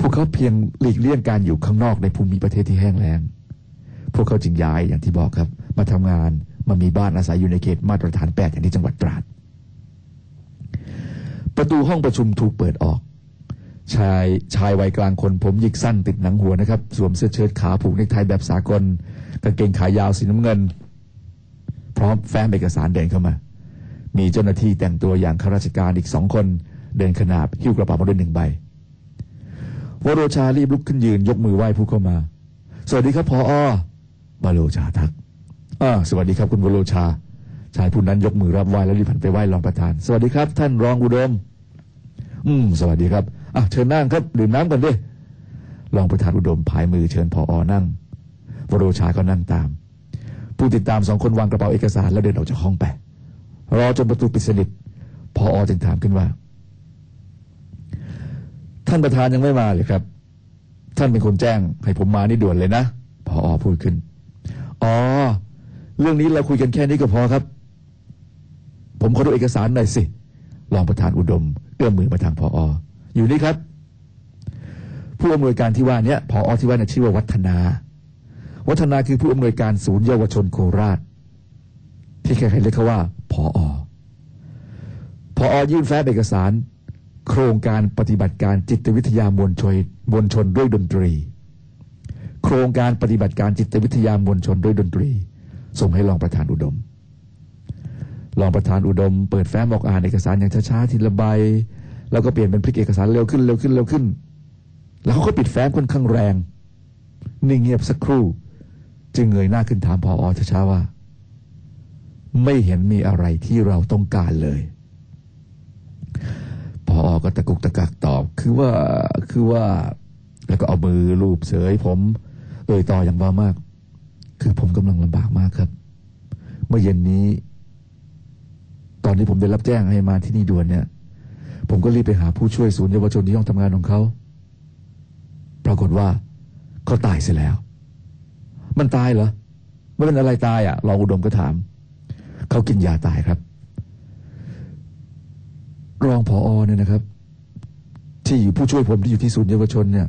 พวกเขาเพียงหลีกเลี่ยงการอยู่ข้างนอกในภูมิประเทศที่แห้งแล้ง พวกเขาจึงย้ายอย่างที่บอกครับ มาทำงานมามีบ้านอาศัยอยู่ในเขตมาตรฐานแปดอย่างที่จังหวัดตราด ประตูห้องประชุมถูกเปิดออก ชายชายวัยกลางคนผมหยิกสั้นติดหนังหัวนะครับ สวมเสื้อเชิ้ตขาผูกเนคไทแบบสากลกางเกงขายาวสีน้ำเงิน พร้อมแฟ้มเอกสารเดินเข้ามา มีเจ้าหน้าที่แต่งตัวอย่างข้าราชการอีกสองคน เดินขนาบหิ้วกระเป๋ามาด้วยหนึ่งใบวโรชารีบลุกขึ้นยืนยกมือไหว้ผู้เข้ามา สวัสดีครับพออวโรชาทักอ่าสวัสดีครับคุณวโรชา ชายผู้นั้นยกมือรับไหว้แล้วรีบหันไปไหว้รองประธาน สวัสดีครับ ท่านรองอุดม อืม สวัสดีครับอะเชิญนั่งครับดื่มน้ำกันดิรองประธานอุดมผายมือเชิญพออนั่งวโรชาก็นั่งตาม ผู้ติดตามสองคนวางกระเป๋าเอกสารแล้วเดินออกจากห้องไป รอจนประตูปิดสนิทพออจึงถามขึ้นว่า ท่านประธานยังไม่มาเลยครับ ท่านเป็นคนแจ้ง ให้ผมมานี่ด่วนเลยนะพออพูดขึ้นอ๋อเรื่องนี้เราคุยกันแค่นี้ก็พอครับ ผมขอดูเอกสารหน่อยสิรองประธานอุดม เอื้อมมือมาทางพอออยู่นี่ครับ ผู้อำนวยการที่ว่านี้พออที่ว่านี่ชื่อว่าวัฒนา วัฒนาคือผู้อำนวยการศูนย์เยาวชนโคราช ที่ใครๆเรียกเขาว่า พออพออยื่นแฟ้มเอกสาร โครงการปฏิบัติการจิตวิทยามวลชนมวลชนด้วยดนตรี โครงการปฏิบัติการจิตวิทยามวลชนด้วยดนตรี ส่งให้รองประธานอุดมรองประธานอุดม เปิดแฟ้มออกอ่านเอกสารอย่างช้าๆทีละใบแล้วก็เปลี่ยนเป็นพลิกเอกสารเร็วขึ้นเร็วขึ้นเร็วขึ้น แล้วเขาก็ปิดแฟ้มค่อนข้างแรง นิ่งเงียบสักครู่ จึงเงยหน้าขึ้นถามพออช้าๆว่า ไม่เห็นมีอะไรที่เราต้องการเลยพออก็ตะกุกตะกักตอบ คือว่าคือว่า แล้วก็เอามือลูบเสยผม เอ่ยต่ออย่างเบามาก คือผมกำลังลำบากมากครับ เมื่อเย็นนี้ ตอนนี้ผมได้รับแจ้งให้มาที่นี่ด่วนเนี่ย ผมก็รีบไปหาผู้ช่วยศูนย์เยาวชนที่ห้องทำงานของเขา ปรากฏว่าเขาตายเสียแล้ว มันตายเหรอไมันเป็นอะไรตายอะรองอุดมก็ถาม เขากินยาตายครับ รองผออเนี่ยนะครับ ที่อยู่ผู้ช่วยผมที่อยู่ที่ศูนย์เยาวชนเนี่ย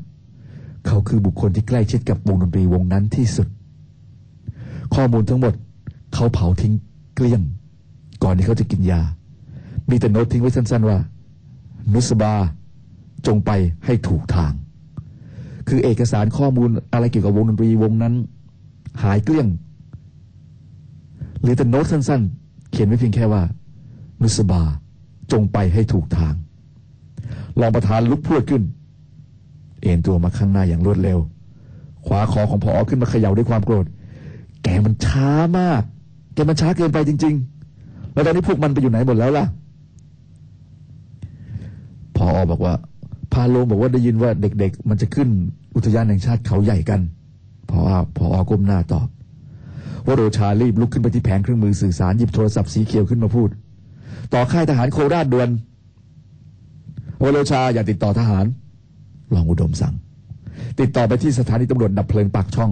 เขาคือบุคคลที่ใกล้ชิดกับวงดนตรีวงนั้นที่สุด ข้อมูลทั้งหมด เขาเผาทิ้งเกลี้ยง ก่อนที่เขาจะกินยา มีแต่โน้ตทิ้งไว้สั้น ๆว่า นุสบาจงไปให้ถูกทาง คือเอกสารข้อมูลอะไรเกี่ยวกับวงดนตรีวงนั้น หายเกลี้ยง หรือแต่โน้ตสั้นๆ เขียนไว้เพียงแค่ว่านุสบา จงไปให้ถูกทาง รองประธานลุกพรวดขึ้น เอ็นตัวมาข้างหน้าอย่างรวดเร็ว ขวาคอของพอขึ้นมาเขย่าด้วยความโกรธ แกมันช้ามาก แกมันช้าเกินไปจริง ๆ แล้วตอนนี้พวกมันไปอยู่ไหนหมดแล้วล่ะพออบอกว่า พาโลงบอกว่าได้ยินว่าเด็กๆ มันจะขึ้นอุทยานแห่งชาติเขาใหญ่กันพอพอก้มหน้าตอบ ว่าโรชารีบลุกขึ้นไปที่แผงเครื่องมือสื่อสารหยิบโทรศัพท์สีเขียวขึ้นมาพูด ต่อค่ายทหารโคราชด่วนวโรชาอย่าติดต่อทหารรองอุดมสั่ง ติดต่อไปที่สถานีตำรวจดับเพลิงปากช่อง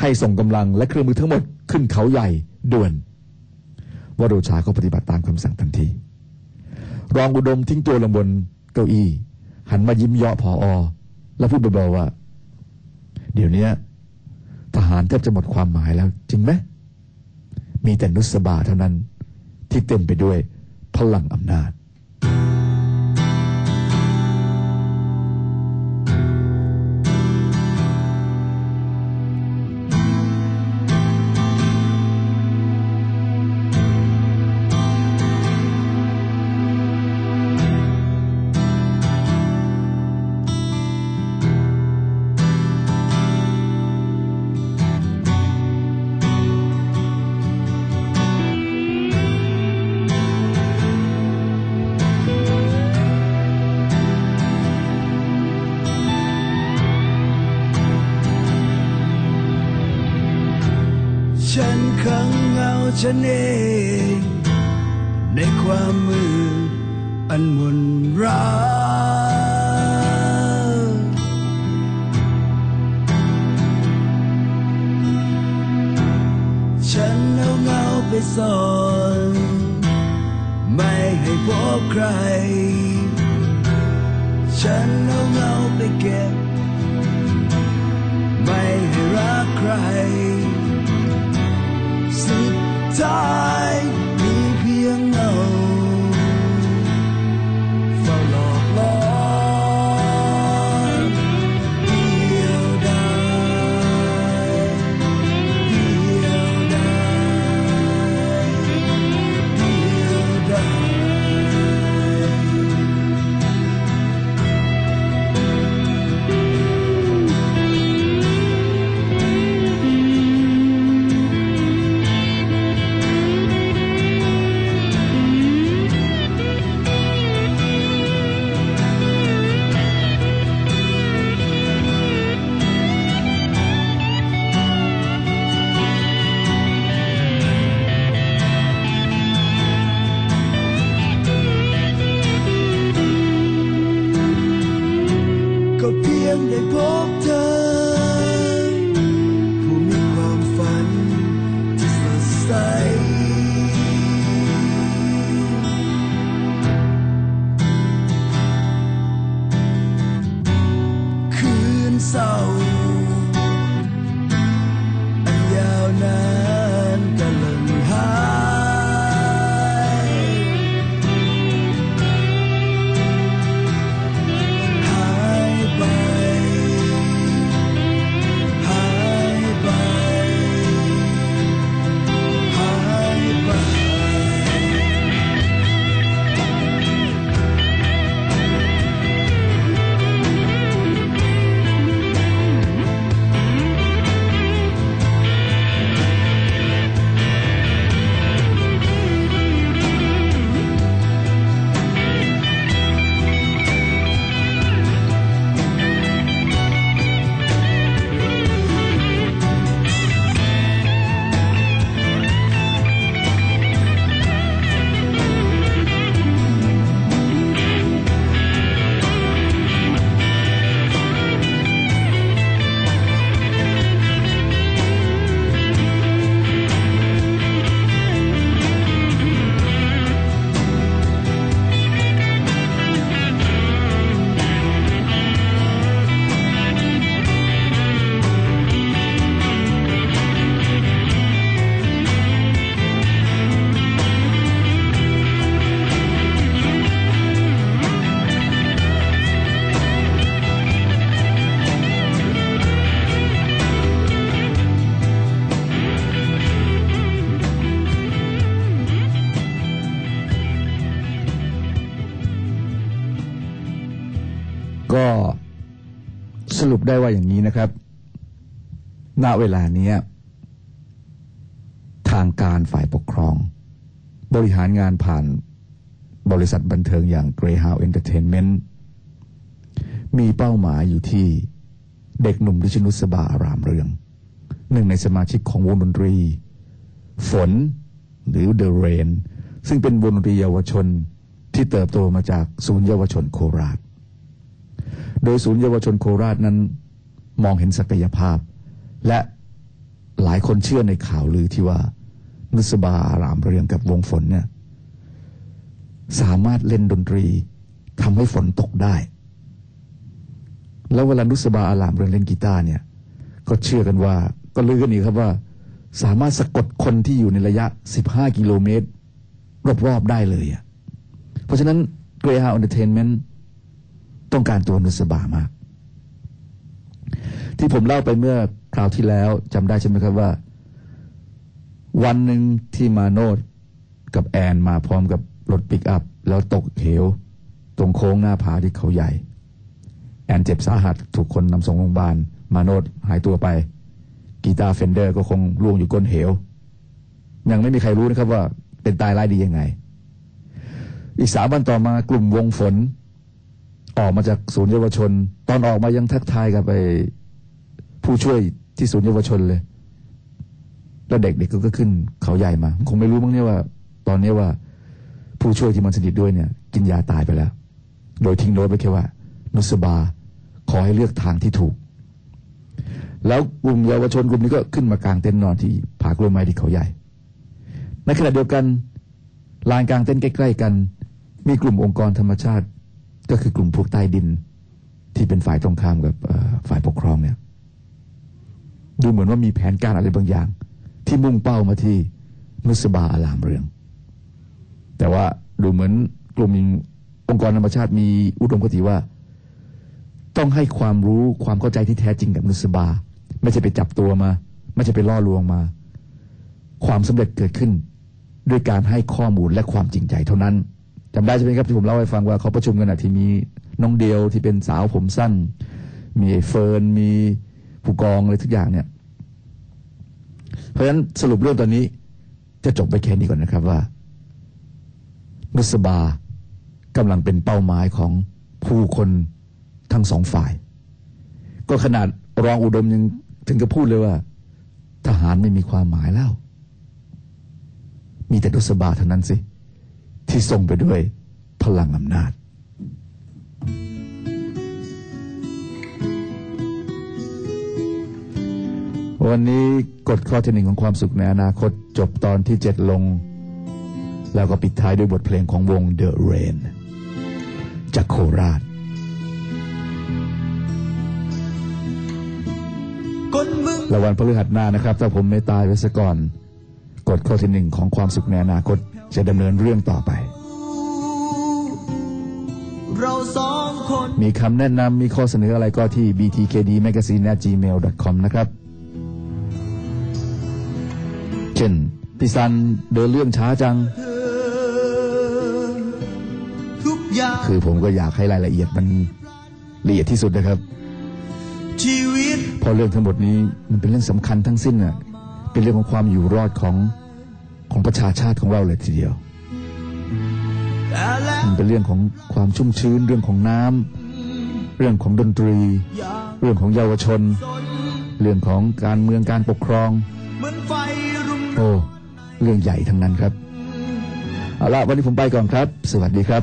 ให้ส่งกำลังและเครื่องมือทั้งหมดขึ้นเขาใหญ่ด่วนวโรชาก็ปฏิบัติตามคำสั่งทันที รองอุดมทิ้งตัวลงบนเก้าอี้ หันมายิ้มเยาะผออ แล้วพูดเบาๆว่า เดี๋ยวนี้านแทบจะหมดความหมายแล้ว จริงไหมมีแต่นุสบาเท่านั้นที่เต็มไปด้วยพลังอำนาจ ได้ว่าอย่างนี้นะครับ ณ เวลาเนี้ยทางการฝ่ายปกครอง บริหารงานผ่านบริษัทบันเทิงอย่าง Greyhound Entertainment มีเป้าหมายอยู่ที่เด็กหนุ่มดิชนุสบาอารามเรือง หนึ่งในสมาชิกของวงดนตรี ฝนหรือ The Rain ซึ่งเป็นวงดนตรีเยาวชนที่เติบโตมาจากศูนย์เยาวชนโคราช โดยศูนย์เยาวชนโคราชนั้น มองเห็นศักยภาพ และหลายคนเชื่อในข่าวลือที่ว่า นุสบาอารามเรืองกับวงฝนเนี่ยสามารถเล่นดนตรีทำให้ฝนตกได้ แล้วเวลานุสบาอารามเรืองเล่นกีตาร์เนี่ย ก็เชื่อกันว่า ก็ลือกันอีกครับว่า สามารถสะกดคนที่อยู่ในระยะ 15 กิโลเมตร รอบๆได้เลยอะเพราะฉะนั้น Greyhound Entertainment ต้องการตัวนุสบามาก ที่ผมเล่าไปเมื่อคราวที่แล้วจำได้ใช่ไหมครับว่า วันหนึ่งที่มาโนดกับแอนมาพร้อมกับรถปิกอัพ แล้วตกเหว ตรงโค้งหน้าผาที่เขาใหญ่ แอนเจ็บสาหัสถูกคนนำส่งโรงพยาบาล มาโนดหายตัวไป กีตาร์ Fender ก็คงร่วงอยู่ก้นเหว ยังไม่มีใครรู้นะครับว่าเป็นตายร้ายดียังไง อีกสามวันต่อมากลุ่มวงฝน ออกมาจากศูนย์เยาวชน ตอนออกมายังทักทายกับไปผู้ช่วยที่ศูนย์เยาวชนเลย แล้วเด็กๆกก็ขึ้นเขาใหญ่มา คงไม่รู้มั้งเนี่ยว่า ตอนนี้ว่า ผู้ช่วยที่มันสนิทด้วยเนี่ย กินยาตายไปแล้ว โดยทิ้งโน้ตไว้แค่ว่า นุสบา ขอให้เลือกทางที่ถูก แล้วกลุ่มเยาวชนกลุ่มนี้ก็ขึ้นมากลางเต็นท์นอนที่ผากล้วยไม้ที่เขาใหญ่ ในขณะเดียวกันลานกลางเต็นท์ใกล้ ๆ กัน มีกลุ่มองค์กรธรรมชาติ ก็คือกลุ่มพวกใต้ดินที่เป็นฝ่ายตรงข้ามกับฝ่ายปกครองเนี่ย ดูเหมือนว่ามีแผนการอะไรบางอย่าง ที่มุ่งเป้ามาที่นุสบาอารามเรือง แต่ว่าดูเหมือนกลุ่มองค์กรธรรมชาติมีอุดมคติว่า ต้องให้ความรู้ความเข้าใจที่แท้จริงกับนุสบา ไม่ใช่ไปจับตัวมา ไม่ใช่ไปล่อลวงมา ความสำเร็จเกิดขึ้น ด้วยการให้ข้อมูลและความจริงใจเท่านั้น จำได้ใช่ไหมครับที่ผมเล่าให้ฟังว่าเขาประชุมกันอะที่มีน้องเดียวที่เป็นสาวผมสั้น มีเฟิร์นมีผู้กองอะไรทุกอย่างเนี่ย เพราะฉะนั้นสรุปเรื่องตอนนี้ จะจบไปแค่นี้ก่อนนะครับว่านุสบากำลังเป็นเป้าหมายของผู้คนทั้งสองฝ่าย ก็ขนาดรองอุดมยังถึงกับพูดเลยว่า ทหารไม่มีความหมายแล้ว มีแต่นุสบาเท่านั้นสิ ที่ทรงไปด้วยพลังอำนาจ วันนี้กฎข้อที่หนึ่งของความสุขในอนาคตจบตอนที่เจ็ดลง แล้วก็ปิดท้ายด้วยบทเพลงของวง The Rain จากโคราชคนมึงและวันพฤหัสหน้านะครับ ถ้าผมไม่ตายไปซะก่อน กฎข้อที่หนึ่งของความสุขในอนาคต จะดำเนินเรื่องต่อไปเราสองคนมีคำแนะนำมีข้อเสนออะไรก็ที่ btkdmagazine@gmail.com นะครับ เช่นพี่ซันเดินเรื่องช้าจังเธอทุกอย่างคือผมก็อยากให้รายละเอียดมันละเอียดที่สุดนะครับ ชีวิตเพราะเรื่องทั้งหมดนี้มันเป็นเรื่องสำคัญทั้งสิ้นน่ะ เป็นเรื่องของความอยู่รอดของ ของประชาชาติของเราเลยทีเดียว มันเป็นเรื่องของความชุ่มชื้นเรื่องของน้ำเรื่องของดนตรี เรื่องของเยาวชน เรื่องของการเมืองการปกครองโอ้เรื่องใหญ่ทั้งนั้นครับเอาละวันนี้ผมไปก่อนครับ สวัสดีครับ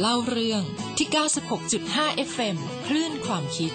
เล่าเรื่องที่ 96.5 FM คลื่นความคิด